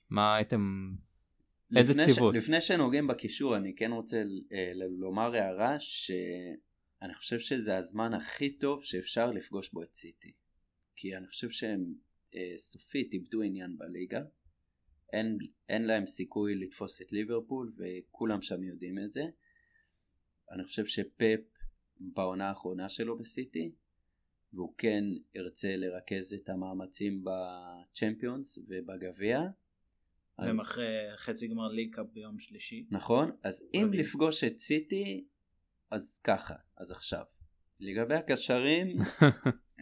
מה הייתם... איזה לפני ציוות? ש... לפני שנוגעים בקישור אני כן רוצה אה, ל- לומר הערה שאני חושב שזה הזמן הכי טוב שאפשר לפגוש בו את סיטי. כי אני חושב שהם אה, סופית איבדו עניין בליגה. אין, אין להם סיכוי לתפוס את ליברפול וכולם שם יודעים את זה. אני חושב שפפ בעונה האחרונה שלו בסיטי והוא כן ירצה לרכז את המאמצים בצ'מפיונס ובגביע. אז- והם אחרי חצי גמר ליג קאפ ביום שלישי. נכון? אז אם. לפגוש את סיטי, אז ככה, אז עכשיו. לגבי הקשרים,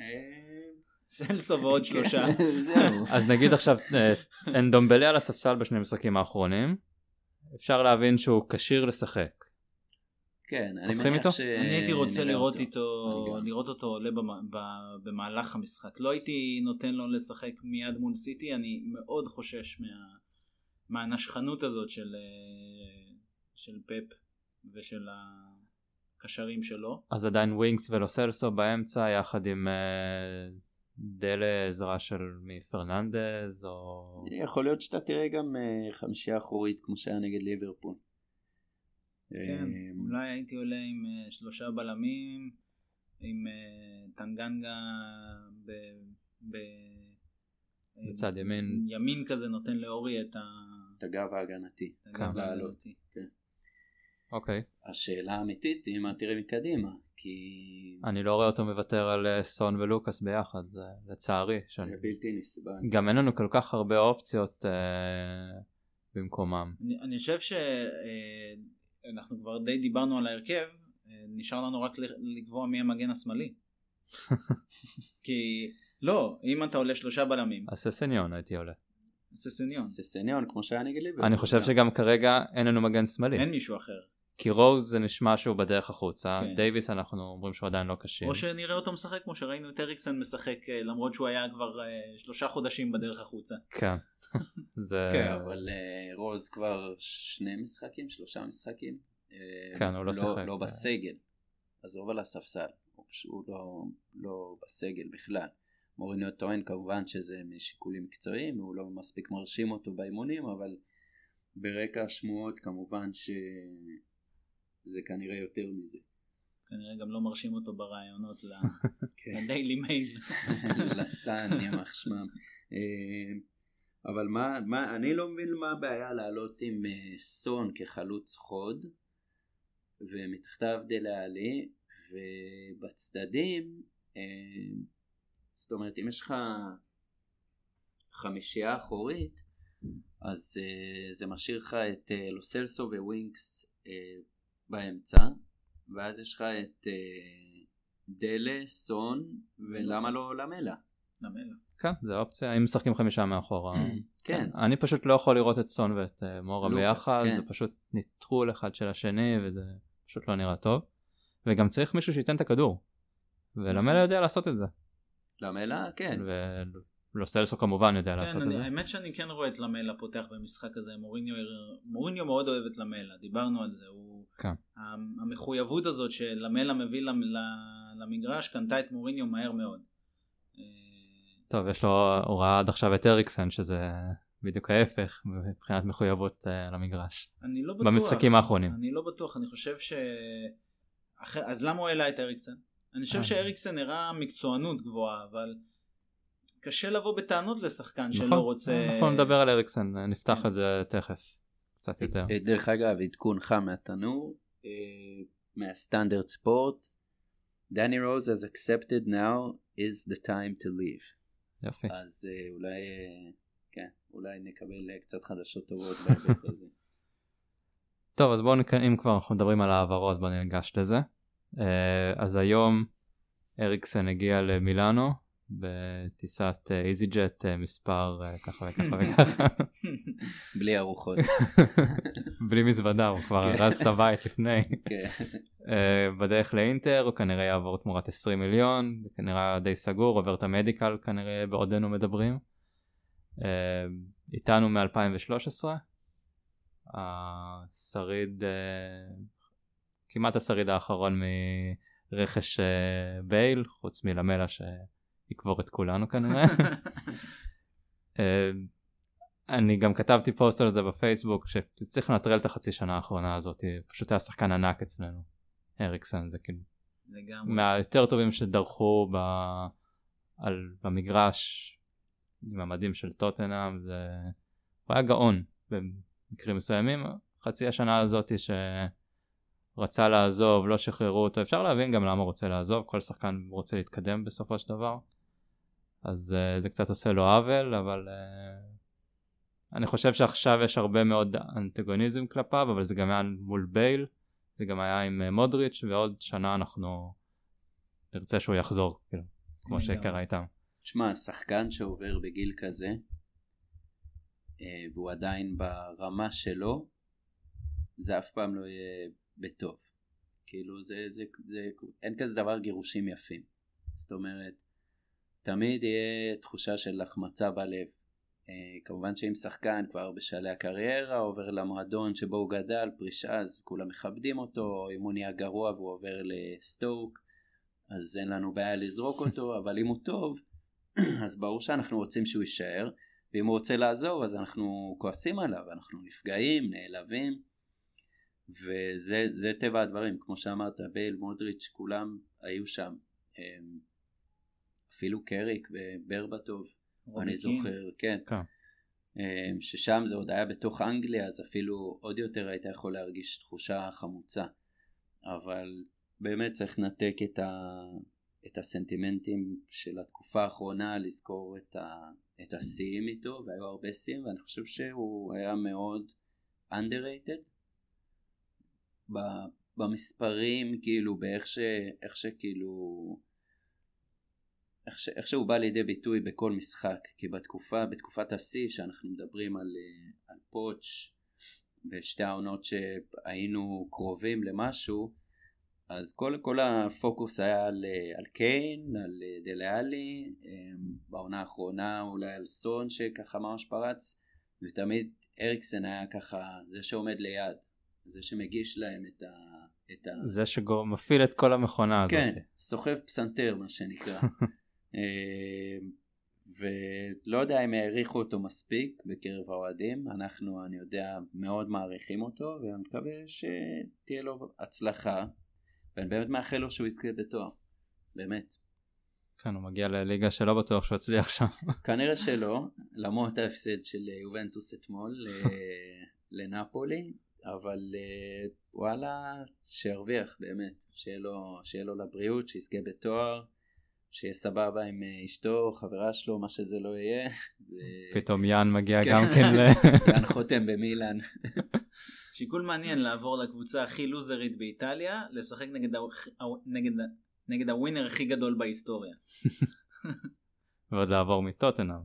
סלסו ועוד שלושה. כן, זהו. אז נגיד עכשיו אה, אנדומבלה על הספסל בשני המשחקים האחרונים, אפשר להבין שהוא כשיר לשחק. כן, אני מניח איתו? ש... אני הייתי רוצה לראות אותו. גם. לראות אותו עולה במהלך המשחק. לא הייתי נותן לו לשחק מיד מול סיטי, אני מאוד חושש מה- מהנשכנות הזאת של אה, של פפ ושל הקשרים שלו. אז עדיין ווינקס ולוסלסו באמצע יחד עם אה, דלה עזרה של מי פרננדז או... יכול להיות שאתה תראה גם אה, חמישייה אחורית כמו שהיה נגד ליברפול. כן, אה, אולי הייתי עולה עם אה, שלושה בלמים, עם טנגנגה ב... ב... בצד ימין. ימין כזה נותן לאורי את ה... את הגב ההגנתי. את הגב כן. ההגנתי. אוקיי. השאלה האמיתית היא מה תראה מקדימה, כי אני לא רואה אותו מוותר על אה, סון ולוקאס ביחד, זה לצערי. שאני... זה בלתי נסבל. גם אין לנו כל כך הרבה אופציות אה, במקומם. אני, אני חושב שאנחנו כבר די דיברנו על ההרכב, אה, נשאר לנו רק לקבוע מי המגן השמאלי. כי לא, אם אתה עולה שלושה בלמים, אז ססניון הייתי עולה. ססניון, ססניון כמו שהיה נגד ליברפול. אני חושב שגם כרגע אין לנו מגן שמאלי. אין מישהו אחר. כי רוז זה נשמע שהוא בדרך החוצה, כן. דייוויס אנחנו אומרים שהוא עדיין לא כשיר. או שנראה אותו משחק כמו שראינו את אריקסן משחק אה, למרות שהוא היה כבר אה, שלושה חודשים בדרך החוצה. כן. זה... כן, אבל אה, רוז כבר שני משחקים, שלושה משחקים. אה, כן, הוא לא שיחק. לא בסגל. עזוב על הספסל, הוא פשוט לא, לא בסגל בכלל. מוריניו טוען כמובן שזה משיקולים מקצועיים, הוא לא מספיק מרשים אותו באימונים, אבל ברקע השמועות כמובן שזה כנראה יותר מזה. כנראה גם לא מרשים אותו ברעיונות כן. לדיילי מייל. לסן, יימח שמם. אה, אבל מה, מה, אני לא מבין מה הבעיה לעלות עם אה, סון כחלוץ חוד, ומתחתיו דלה עלי, ובצדדים, אה, זאת אומרת, אם יש לך חמישייה אחורית, אז זה משאיר לך את לוסלסו ווינקס אה, באמצע, ואז יש לך את אה, דלה, סון, ולמה לא למלה. למלה. כן, זה אופציה, אם משחקים חמישה מאחורה. כן, אני פשוט לא יכול לראות את סון ואת אה, מורה לוקאס, ביחד, כן. זה פשוט ניטרול אחד של השני וזה פשוט לא נראה טוב. וגם צריך מישהו שייתן את הכדור. ולמלה יודע לעשות את זה. למלה, כן. ולוסלסו כמובן יודע כן, לעשות את אני, זה. האמת שאני כן רואה את למלה פותח במשחק הזה, מוריניו, מוריניו מאוד אוהב את למלה, דיברנו על זה, הוא, כן. המ- המחויבות הזאת שלמלה מביא למגרש קנתה את מוריניו מהר מאוד. אה, טוב, יש לו, הוא ראה עד עכשיו את אריקסן שזה בדיוק ההפך מבחינת מחויבות אה, למגרש. אני לא בטוח. במשחקים האחרונים. אני לא בטוח, אני חושב ש... אחר... אז למה הוא העלה את אריקסן? אני חושב אה. שאריקסן הראה מקצוענות גבוהה, אבל קשה לבוא בטענות לשחקן שלא נכון, רוצה... אנחנו נדבר על אריקסן, אה, נפתח כן. את זה תכף. קצת יותר. אה, דרך אגב, עדכון חם מהתנור, אה, מהסטנדרט ספורט. דני רוז has accepted now is the time to leave. יופי. אז אה, אולי, אה, כן, אולי נקבל אה, קצת חדשות טובות בהיבט הזה. טוב אז בואו אם כבר אנחנו מדברים על העברות בואו ניגש לזה. אה, אז היום אריקסן הגיע למילאנו בטיסת איזי ג'ט מספר אה, ככה וככה וככה בלי ארוחות. בלי מזוודה הוא כבר כן. הרס את הבית לפני. כן. אה, בדרך לאינטר הוא כנראה יעבור תמורת 20 מיליון זה כנראה די סגור עובר את המדיקל כנראה בעודנו מדברים. אה, איתנו מ-2013 השריד אה, כמעט השריד האחרון מרכש אה, בייל חוץ מלמלה שיקבור את כולנו כנראה. אה, אני גם כתבתי פוסט על זה בפייסבוק שצריך לנטרל את החצי שנה האחרונה הזאת פשוט היה שחקן ענק אצלנו אריקסן זה כאילו לגמרי. מהיותר טובים שדרכו ב... על... במגרש עם המדים של טוטנאם זה הוא היה גאון במקרים מסוימים חצי השנה הזאת שרצה לעזוב לא שחררו אותו אפשר להבין גם למה הוא רוצה לעזוב כל שחקן רוצה להתקדם בסופו של דבר אז uh, זה קצת עושה לו עוול אבל uh, אני חושב שעכשיו יש הרבה מאוד אנטגוניזם כלפיו אבל זה גם היה מול בייל זה גם היה עם אה, מודריץ' ועוד שנה אנחנו נרצה שהוא יחזור כאילו, כמו. שקרה איתם. תשמע, שחקן שעובר בגיל כזה, אה, והוא עדיין ברמה שלו, זה אף פעם לא יהיה בטוב. כאילו זה, זה, זה, אין כזה דבר גירושים יפים. זאת אומרת, תמיד יהיה תחושה של החמצה בלב. אה, כמובן שאם שחקן כבר בשלהי הקריירה עובר למועדון שבו הוא גדל, פרישה, אז כולם מכבדים אותו, אם הוא נהיה גרוע והוא עובר לסטוק, אז אין לנו בעיה לזרוק אותו, אבל אם הוא טוב, אז ברור שאנחנו רוצים שהוא יישאר, ואם הוא רוצה לעזור אז אנחנו כועסים עליו, אנחנו נפגעים, נעלבים, וזה זה טבע הדברים, כמו שאמרת, בייל, מודריץ', כולם היו שם. אפילו קריק וברבטוב, אני. זוכר, כן. כן. אמ, ששם זה עוד היה בתוך אנגליה, אז אפילו עוד יותר היית יכול להרגיש תחושה חמוצה. אבל באמת צריך לנתק את, ה... את הסנטימנטים של התקופה האחרונה, לזכור את, ה... את השיאים איתו, והיו הרבה שיאים, ואני חושב שהוא היה מאוד underrated ב- במספרים, כאילו, באיך ש... איך שכאילו... איך, ש... איך שהוא בא לידי ביטוי בכל משחק, כי בתקופה, בתקופת השיא, שאנחנו מדברים על, אה, על פוטש בשתי העונות שהיינו קרובים למשהו, אז כל, כל הפוקוס היה על, על קיין, על דליאלי, בעונה האחרונה אולי על סון שככה ממש פרץ, ותמיד אריקסן היה ככה זה שעומד ליד, זה שמגיש להם את ה... את ה... זה שמפעיל את כל המכונה הזאת. כן, סוחב פסנתר מה שנקרא. אה, ולא יודע אם העריכו אותו מספיק בקרב האוהדים, אנחנו אני יודע מאוד מעריכים אותו ואני מקווה שתהיה לו הצלחה ואני באמת מאחל לו שהוא יזכה בתואר, באמת. כן, הוא מגיע לליגה שלא בטוח שהוא יצליח שם. כנראה שלא, למרות ההפסד של יובנטוס אתמול לנפולי, אבל אה, וואלה, שירוויח באמת, שיהיה לו, שיהיה לו לבריאות, שיזכה בתואר, שיהיה סבבה עם אה, אשתו, חברה שלו, מה שזה לא יהיה. פתאום יאן מגיע כן. גם כן ל... יאן חותם במילאן. שיקול מעניין לעבור לקבוצה הכי לוזרית באיטליה, לשחק נגד, ה... נגד, נגד הווינר הכי גדול בהיסטוריה. ועוד לעבור מטוטנאם,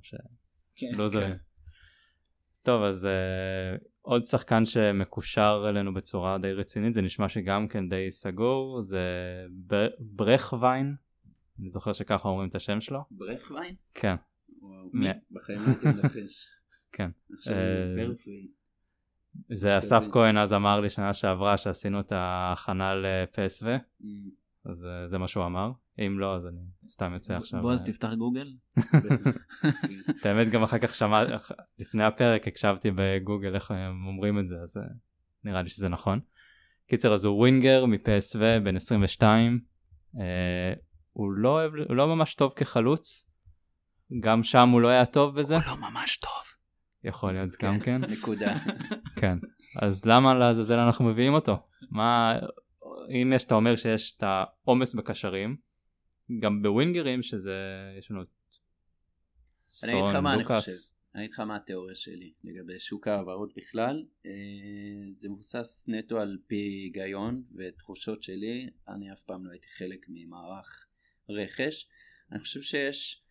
שלוזרים. כן. טוב אז uh, עוד שחקן שמקושר אלינו בצורה די רצינית זה נשמע שגם כן די סגור זה בר... ברכווין אני זוכר שככה אומרים את השם שלו. ברכווין? כן. בחיים לא הייתי מנחש. כן. אה, זה אסף כהן אז אמר לי שנה שעברה שעשינו את ההכנה לפסו mm. אז אה, זה מה שהוא אמר אם לא אז אני סתם יוצא עכשיו. בוא אז תפתח גוגל. באמת גם אחר כך שמעתי לפני הפרק הקשבתי בגוגל איך הם אומרים את זה אז אה, נראה לי שזה נכון. קיצר אז הוא ווינגר מפסו בן 22 אה, הוא לא אוהב הוא לא ממש טוב כחלוץ גם שם הוא לא היה טוב בזה. הוא לא ממש טוב. יכול להיות גם כן. נקודה. כן אז למה לעזאזל אנחנו מביאים אותו מה אם יש אתה אומר שיש את העומס בקשרים גם בווינגרים שזה יש לנו אני אגיד לך מה אני חושב אני אגיד לך מה התיאוריה שלי לגבי שוק ההעברות בכלל אה, זה מבוסס נטו על פי היגיון ותחושות שלי אני אף פעם לא הייתי חלק ממערך רכש. אני חושב שיש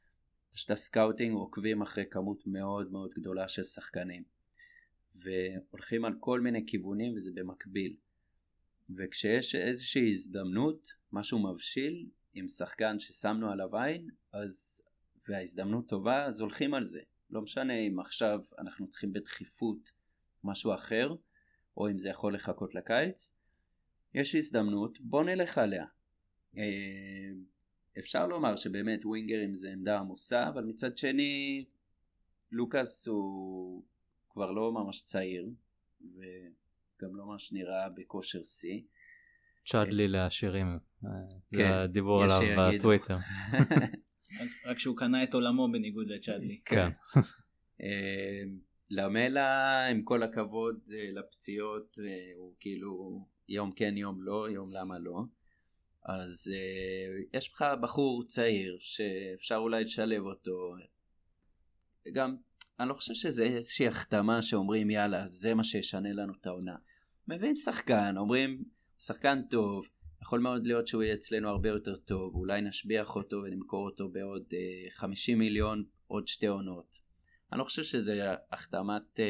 פשוט ה scouting עוקבים אחרי כמות מאוד מאוד גדולה של שחקנים. והולכים על כל מיני כיוונים וזה במקביל. וכשיש איזושהי הזדמנות משהו מבשיל עם שחקן ששמנו עליו עין אז וההזדמנות טובה אז הולכים על זה. לא משנה אם עכשיו אנחנו צריכים בדחיפות משהו אחר או אם זה יכול לחכות לקיץ יש הזדמנות בוא נלך עליה. אה, אפשר לומר שבאמת ווינגרים זה עמדה עמוסה אבל מצד שני לוקאס הוא כבר לא ממש צעיר וגם לא ממש נראה בכושר שיא צ'אדלי לעשירים אה, זה כן, הדיבור עליו בטוויטר. רק שהוא קנה את עולמו בניגוד לצ'אדלי. כן. אה, למלה עם כל הכבוד אה, לפציעות הוא כאילו יום כן יום לא יום למה לא. אז יש לך בחור צעיר שאפשר אולי לשלב אותו. גם אני לא חושב שזה איזושהי החתמה שאומרים יאללה זה מה שישנה לנו את העונה. מביאים שחקן אומרים שחקן טוב, יכול מאוד להיות שהוא יהיה אצלנו הרבה יותר טוב, אולי נשביח אותו ונמכור אותו בעוד אה, 50 מיליון עוד שתי עונות. אני לא חושב שזה החתמת אה,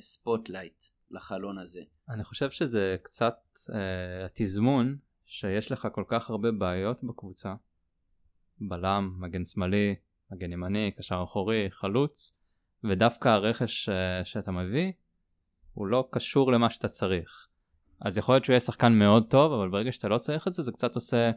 spotlight לחלון הזה. אני חושב שזה קצת אה, התזמון שיש לך כל כך הרבה בעיות בקבוצה. בלם, מגן שמאלי, מגן ימני, קשר אחורי, חלוץ, ודווקא הרכש אה, שאתה מביא הוא לא קשור למה שאתה צריך. אז יכול להיות שהוא יהיה שחקן מאוד טוב אבל ברגע שאתה לא צריך את זה זה קצת עושה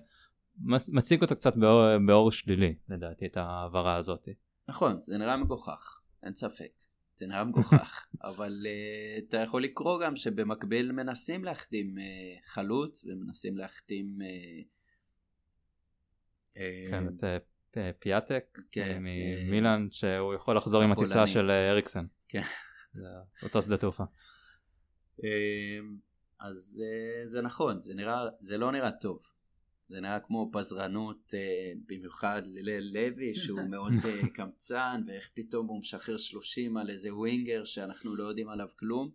מציג אותו קצת באור, באור שלילי לדעתי את ההעברה הזאת. נכון זה נראה מגוחך אין ספק נראה מגוחך אבל uh, אתה יכול לקרוא גם שבמקביל מנסים להחתים uh, חלוץ ומנסים להחתים uh, כן, את uh, פיאטק כן, ממילאן שהוא יכול לחזור עם הטיסה של אריקסן. כן. זה אותו שדה תעופה. אז זה, זה נכון, זה, נראה, זה לא נראה טוב. זה נראה כמו פזרנות אה, במיוחד לליל לוי שהוא מאוד אה, קמצן ואיך פתאום הוא משחרר 30 על איזה ווינגר שאנחנו לא יודעים עליו כלום.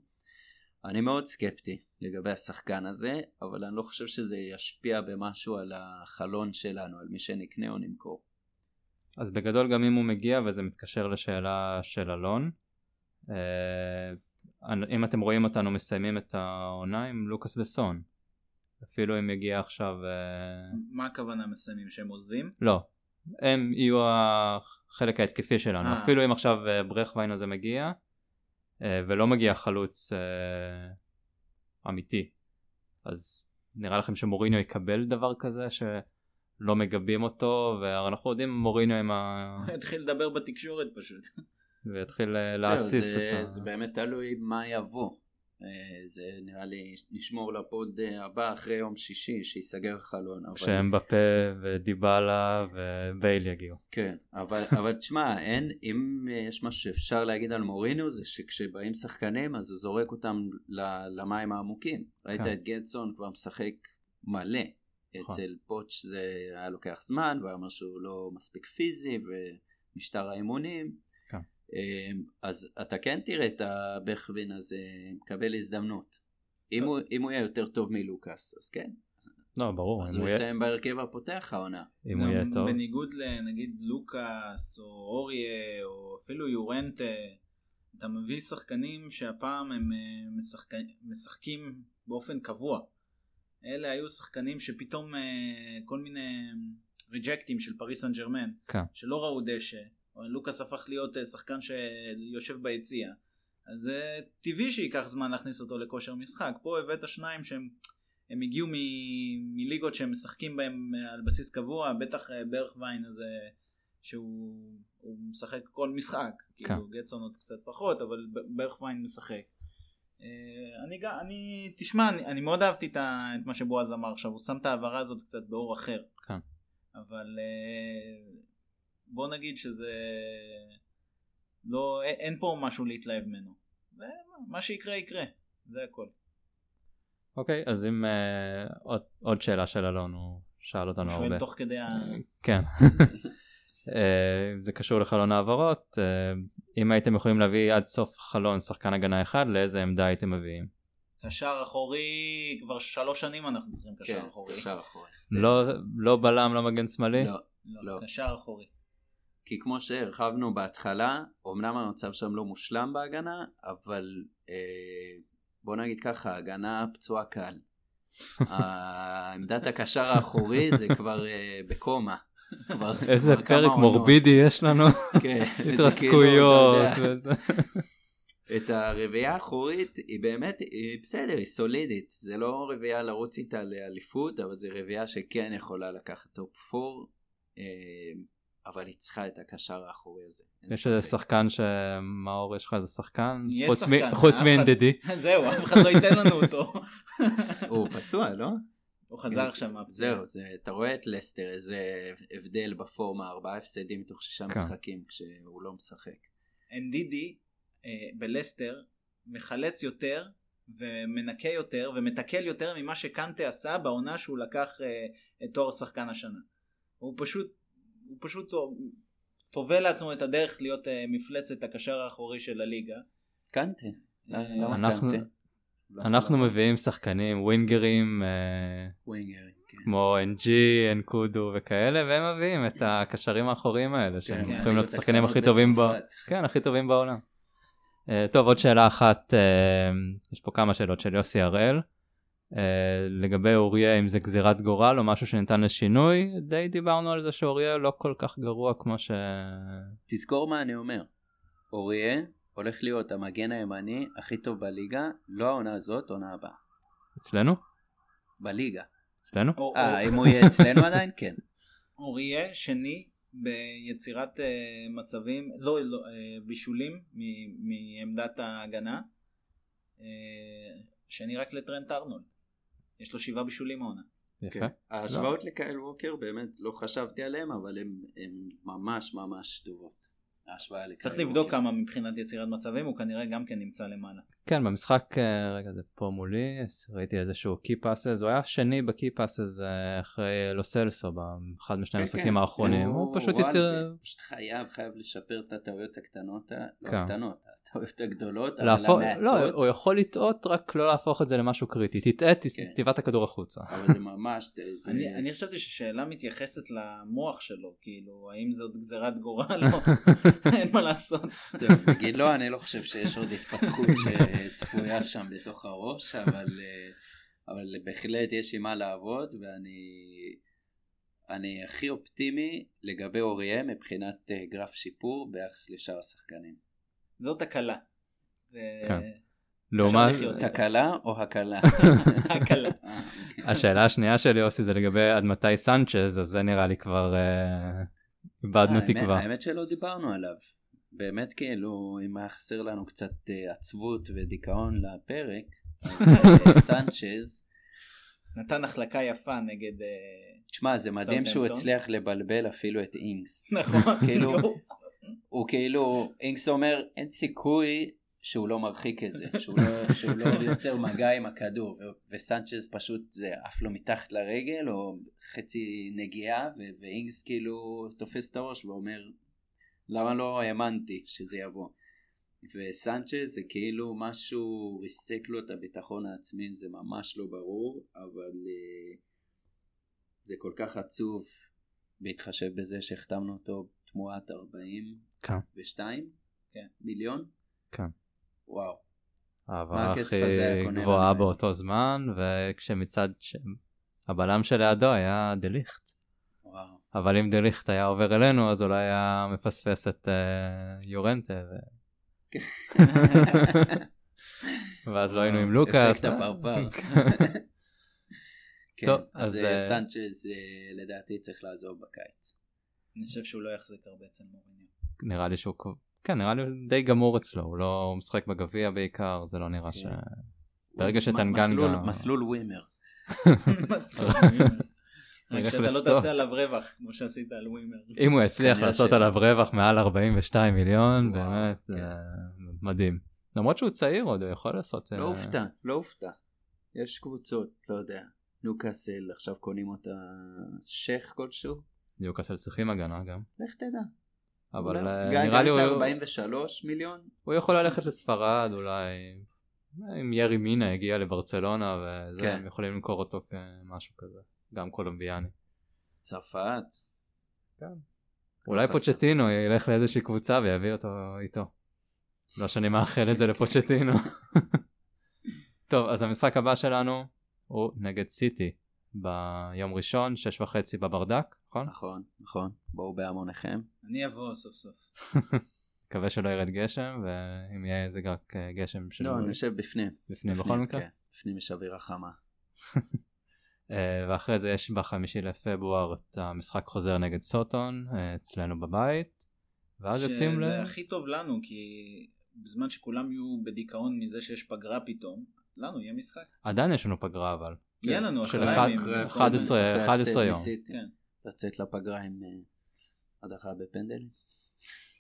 אני מאוד סקפטי לגבי השחקן הזה אבל אני לא חושב שזה ישפיע במשהו על החלון שלנו על מי שנקנה או נמכור. אז בגדול גם אם הוא מגיע וזה מתקשר לשאלה של אלון אה, אם אתם רואים אותנו מסיימים את העונה עם לוקאס וסון. אפילו אם יגיע עכשיו... אה, מה הכוונה מסיימים? שהם עוזבים? לא. הם יהיו החלק ההתקפי שלנו. אה. אפילו אם עכשיו אה, ברכווין הזה מגיע, ולא מגיע חלוץ אמיתי, אז נראה לכם שמוריניו יקבל דבר כזה שלא מגבים אותו, ואנחנו יודעים מוריניו עם ה... הוא התחיל לדבר בתקשורת פשוט. ויתחיל להתסיס זה, את ה... זה באמת תלוי מה יבוא. אה, זה נראה לי נשמור לפוד אה, הבא אחרי יום שישי שייסגר החלון. אבל- כשהם בפה ודיבלה ובייל יגיעו. כן, אבל, אבל תשמע, אין, אם יש משהו שאפשר להגיד על מוריניו זה שכשבאים שחקנים אז הוא זורק אותם למים העמוקים. ראית כן. את גדסון כבר משחק מלא. נכון. אצל פוטש זה היה לוקח זמן והיה אומר שהוא לא מספיק פיזי ומשטר האימונים. אה, אז אתה כן תראה את הבכווין הזה מקבל הזדמנות. אם הוא, אם הוא יהיה יותר טוב מלוקאס אז כן, לא, ברור, אז אם הוא יסיים בהרכב הפותח העונה. אם הוא יהיה טוב. בניגוד לנגיד לוקאס או אוריה או אפילו יורנטה, אתה מביא שחקנים שהפעם הם אה, משחק... משחקים באופן קבוע. אלה היו שחקנים שפתאום אה, כל מיני ריג'קטים של פריס סן ג'רמן, כן. שלא ראו דשא, לוקאס הפך להיות אה, שחקן שיושב ביציע. אז זה טבעי שייקח זמן להכניס אותו לכושר משחק. פה הבאת שניים שהם הם הגיעו מ- מליגות שהם משחקים בהם אה, על בסיס קבוע, בטח אה, ברכווין הזה שהוא הוא משחק כל משחק, כאילו גטסון עוד קצת פחות, אבל ברכווין משחק. אה, אני, אני, תשמע, אני, אני מאוד אהבתי את, את מה שבועז אמר עכשיו, הוא שם את ההעברה הזאת קצת באור אחר. כן. אבל אה, בוא נגיד שזה לא, אין, פה משהו להתלהב ממנו. ומה שיקרה יקרה, זה הכל. אוקיי, אז אם אה, עוד- עוד שאלה של אלון, הוא שאל אותנו הוא הרבה. שואל תוך כדי ה... כן. אה, זה קשור לחלון העברות. אה, אם הייתם יכולים להביא עד סוף חלון שחקן הגנה אחד, לאיזה עמדה הייתם מביאים? קשר אחורי, כבר שלוש שנים אנחנו צריכים קשר כן, אחורי. קשר אחורי. לא לא בלם, לא מגן שמאלי? לא, לא, לא. קשר אחורי. כי כמו שהרחבנו בהתחלה, אמנם המצב שם לא מושלם בהגנה, אבל אה, בוא נגיד ככה, הגנה פצועה קל. עמדת הקשר האחורי זה כבר אה, בקומה. כבר- איזה כבר פרק. מורבידי יש לנו, כן, כאילו, התרסקויות. וזה. את הרביעייה האחורית היא באמת, היא בסדר, היא סולידית. זה לא רביעייה לרוץ איתה לאליפות, אבל זה רביעייה שכן יכולה לקחת top 4. אבל היא צריכה את הקשר האחורי הזה. יש איזה. שחקן שמאור יש לך איזה שחקן? יש שחקן, חוץ מאנדידי. זהו, אף אחד לא ייתן לנו אותו. הוא פצוע, לא? הוא חזר עכשיו מהפציעה. זהו, זה, אתה רואה את לסטר, איזה הבדל בפורמה, ארבעה הפסדים מתוך שישה כן. משחקים כשהוא לא משחק. NDD אה, בלסטר מחלץ יותר ומנקה יותר ומתקל יותר ממה שקנטה עשה בעונה שהוא לקח אה, את תואר שחקן השנה. הוא פשוט, הוא פשוט טובל לעצמו את הדרך להיות אה, מפלצת הקשר האחורי של הליגה. קנטה. אה, אנחנו- קנטה? לא- אנחנו לא- מביאים שחקנים ווינגרים אה, כן. כמו NG, אנקודו וכאלה והם מביאים את הקשרים האחוריים האלה שהם כן, הופכים להיות השחקנים הכי טובים ב... בצרפת. כן הכי טובים בעולם. טוב עוד שאלה אחת יש פה כמה שאלות של יוסי הראל. אה, לגבי אוריה אם זה גזירת גורל או משהו שניתן לשינוי די דיברנו על זה שאוריה לא כל כך גרוע כמו ש... תזכור מה אני אומר. אוריה הולך להיות המגן הימני הכי טוב בליגה, לא העונה הזאת, עונה הבאה. אצלנו? בליגה. אצלנו? אה, או- אם הוא יהיה אצלנו עדיין? כן. אוריה שני ביצירת אה, מצבים, לא, לא אה, בישולים מ- מעמדת ההגנה. אה, שני רק לטרנט ארנולד. יש לו שבעה בישולים העונה. יפה. כן. ההשוואות לקייל ווקר באמת לא חשבתי עליהם, אבל הן ממש ממש טובות. צריך. לבדוק כמה מבחינת יצירת מצבים, הוא כנראה גם כן נמצא למעלה. כן במשחק אה, רגע זה פה מולי ראיתי איזשהו קי פאסס הוא היה שני בקי פאסס אחרי לוסלסו באחד משני כן, המשחקים כן. האחרונים כן, הוא פשוט יציר. פשוט חייב, חייב לשפר את הטעויות הקטנות, לא כן. הקטנות, הטעויות הגדולות, אבל להפוך, המעטות, לא, הוא יכול לטעות רק לא להפוך את זה למשהו קריטי תטעה כן. תבעט את הכדור החוצה אבל זה ממש, זה- אני, אני חשבתי ששאלה מתייחסת למוח שלו, כאילו, האם זאת גזירת גורל או אין מה לעשות. זהו, נגיד לא, אני לא חושב שיש עוד התפתחות ש- אה, צפויה שם בתוך הראש, אבל, אה, אבל בהחלט יש עם מה לעבוד, ואני אני הכי אופטימי לגבי אוריה מבחינת אה, גרף שיפור ביחס לשאר השחקנים. זאת הקלה. כן. לעומת תקלה או הקלה? הקלה. אה, אוקיי. השאלה השנייה שלי יוסי זה לגבי עד מתי סנצ'ז אז זה נראה לי כבר איבדנו תקווה. האמת שלא דיברנו עליו. באמת כאילו, אם היה חסר לנו קצת אה, עצבות ודיכאון לפרק, אה, סנצ'ז, נתן החלקה יפה נגד... אה, תשמע, זה מדהים שהוא. הצליח לבלבל אפילו את אינגס. נכון. כאילו, הוא כאילו, אינגס אומר, אין סיכוי שהוא לא מרחיק את זה, שהוא לא, שהוא לא יוצר מגע עם הכדור, וסנצ'ז פשוט זה עף לו מתחת לרגל, או חצי נגיעה, ואינגס כאילו תופס את הראש ואומר, למה לא האמנתי שזה יבוא. וסנצ'ז זה כאילו משהו ריסק לו את הביטחון העצמי, זה ממש לא ברור, אבל uh, זה כל כך עצוב בהתחשב בזה שהחתמנו אותו תמורת 42 כן. כן. מיליון. כן. וואו. העברה הכי גבוהה? באותו זמן וכשמצד ש... הבלם שלידו היה דליכט. אבל אם דליכט היה עובר אלינו אז אולי היה מפספס את uh, יורנטה ו... ואז לא היינו עם לוקאס. אפקט הפרפר. כן, טוב, אז אז, אה, אה, סנצ'ז אה, לדעתי צריך לעזוב בקיץ. אני חושב שהוא לא יחזיק הרבה אצל מוריניו. נראה לי שהוא כן נראה לי די גמור אצלו הוא לא הוא משחק בגביע בעיקר זה לא נראה ש... כן. ברגע מ- שטנגנגה- מסלול- מסלול ווימר. רק שאתה לא. תעשה עליו רווח כמו שעשית על ווימר. אם הוא יצליח לעשות עליו רווח מעל 42 מיליון באמת כן. זה מדהים. למרות שהוא צעיר עוד הוא יכול לעשות. לא אה, הופתע, לא הופתע. יש קבוצות, לא יודע. ניוקאסל, עכשיו קונים אותה שייח כלשהו? ניוקאסל צריכים הגנה גם. לך תדע. אבל אה, גם- נראה גם לי אם זה הוא- 43 מיליון? הוא יכול ללכת לספרד אולי. אם ירי מינה הגיע לברצלונה וזה כן. הם יכולים למכור אותו כמשהו כזה. גם קולומביאני. צרפת. אולי חסר. פוצ'טינו ילך לאיזושהי קבוצה ויביא אותו איתו. לא שאני מאחל את זה לפוצ'טינו. טוב אז המשחק הבא שלנו הוא נגד סיטי ביום ראשון שש וחצי בברדק נכון? נכון, נכון. בואו בהמוניכם. אני אבוא סוף סוף. מקווה שלא ירד גשם ואם יהיה זה רק אה, גשם של לא, אני יושב בפנים. בפנים בכל מקרה. כן. בפנים יש אווירה חמה. אה, ואחרי זה יש בחמישי לפברואר את המשחק חוזר נגד סוטון אה, אצלנו בבית. ואז יוצאים ל... שזה הכי טוב לנו כי בזמן שכולם יהיו בדיכאון מזה שיש פגרה פתאום, לנו יהיה משחק. עדיין יש לנו פגרה אבל. יהיה לנו של עשרה אחד- ימים. אחרי בכל 11 זאת. אחרי 11 ההפסד יום. כן. לצאת לפגרה עם אה, הדחה בפנדלים.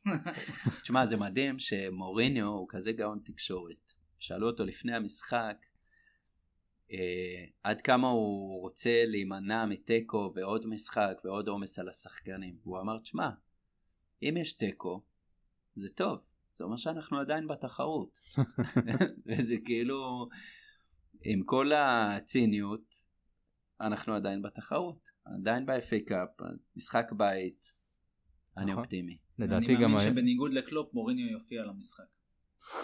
תשמע, זה מדהים שמוריניו הוא כזה גאון תקשורת. שאלו אותו לפני המשחק עד כמה הוא רוצה להימנע מתיקו ועוד משחק ועוד עומס על השחקנים. והוא אמר, תשמע, אם יש תיקו, זה טוב. זה אומר שאנחנו עדיין בתחרות. וזה כאילו, עם כל הציניות, אנחנו עדיין בתחרות. עדיין ב-FA Cup, משחק בית. אני נכון. אופטימי. לדעתי אני גם... מאמין היה- שבניגוד לקלופ מוריניו יופיע למשחק.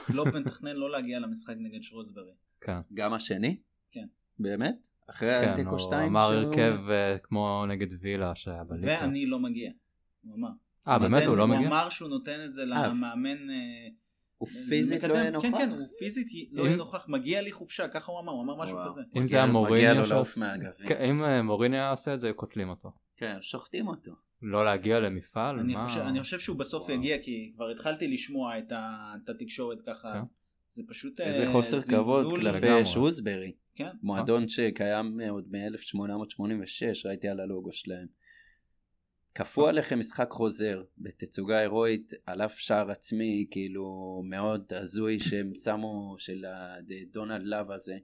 קלופ מתכנן לא להגיע למשחק נגד שרוסברי. כן. גם השני? כן. באמת? אחרי כן, התיקו הוא 2? אמר הרכב אה, כמו נגד וילה שהיה בליגה. ואני לא מגיע. הוא אמר. אה באמת? הוא לא מגיע? הוא אמר שהוא נותן את זה למאמן. אה, הוא פיזית לא. יהיה נוכח? כן, כן, הוא פיזית לא אם- יהיה נוכח. מגיע לי חופשה, ככה הוא אמר, הוא אמר משהו. כזה. אם זה היה מוריניו. כן, אם אה, מוריניו היה עושה את זה היו קוטלים אותו. כן, שוחטים אותו. לא להגיע למפעל? אני מה? חושב, אני חושב שהוא בסוף. יגיע, כי כבר התחלתי לשמוע את, ה, את התקשורת ככה. כן. זה פשוט איזה אה, חוסר זלזול. כבוד. כלפי שרוסברי. כן. מועדון שקיים עוד מ-1886, ראיתי על הלוגו שלהם. כפו עליכם משחק חוזר בתצוגה הירואית על אף שער עצמי כאילו מאוד הזוי שהם שמו של הדונלד לאב הזה.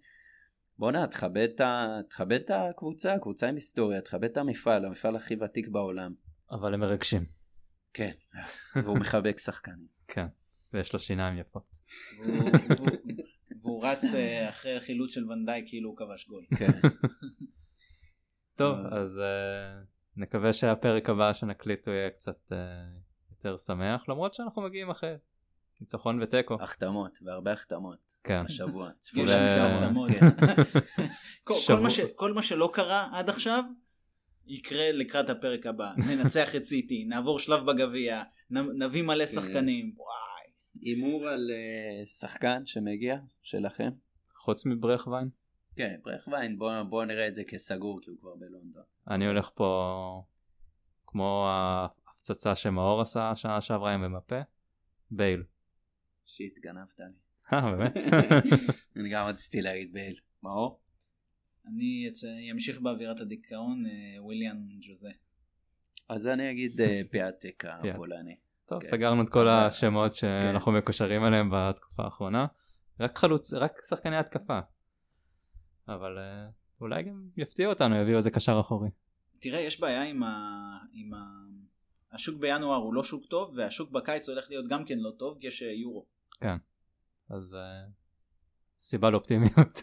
בואנה תכבד את הקבוצה, קבוצה עם היסטוריה, תכבד את המפעל, המפעל הכי ותיק בעולם. אבל הם מרגשים. כן, והוא מחבק שחקנים. כן. ויש לו שיניים יפות. רץ אה, אחרי החילוץ של ונדאי כאילו הוא כבש גול. כן. טוב אה. אז אה, נקווה שהפרק הבא שנקליט הוא יהיה קצת יותר שמח למרות שאנחנו מגיעים אחרי ניצחון ותיקו. החתמות, והרבה החתמות כן. השבוע. יש צפויה ו- שתי החתמות. כן. כל- מה ש- כל מה שלא קרה עד עכשיו יקרה לקראת הפרק הבא. ננצח את סיטי, נעבור שלב בגביע, נביא מלא כן. שחקנים. וואי. הימור על אה, שחקן שמגיע שלכם? חוץ מברכווין, כן, ברכווין, בואו בוא נראה את זה כסגור כי הוא כבר בלונדון. אני הולך פה כמו ההפצצה שמאור עשה שנה שעברה עם אמבפה, בייל. שיט, גנבת לי. אה, באמת? אני גם רציתי להגיד בייל. מאור? אני אמשיך באווירת הדיכאון, אה, וויליאן ג'וזה. אז אני אגיד אה, פיאטק פיאט. הפולני. טוב, כן. סגרנו את כל אבל- השמות שאנחנו מקושרים אליהם בתקופה האחרונה. רק חלוץ, רק שחקני התקפה. אבל אה, אולי גם יפתיעו אותנו, יביאו איזה קשר אחורי. תראה, יש בעיה עם ה... עם ה... השוק בינואר הוא לא שוק טוב, והשוק בקיץ הולך להיות גם כן לא טוב, כי יש אה, יורו. אז אה, סיבה לאופטימיות.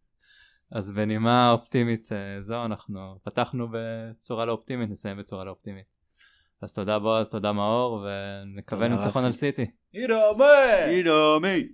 אז בנימה אופטימית אה, זו אנחנו פתחנו בצורה לא אופטימית, נסיים בצורה לא אופטימית. אז תודה בועז, תודה מאור, ונקווה ניצחון. על סיטי. הנה מי!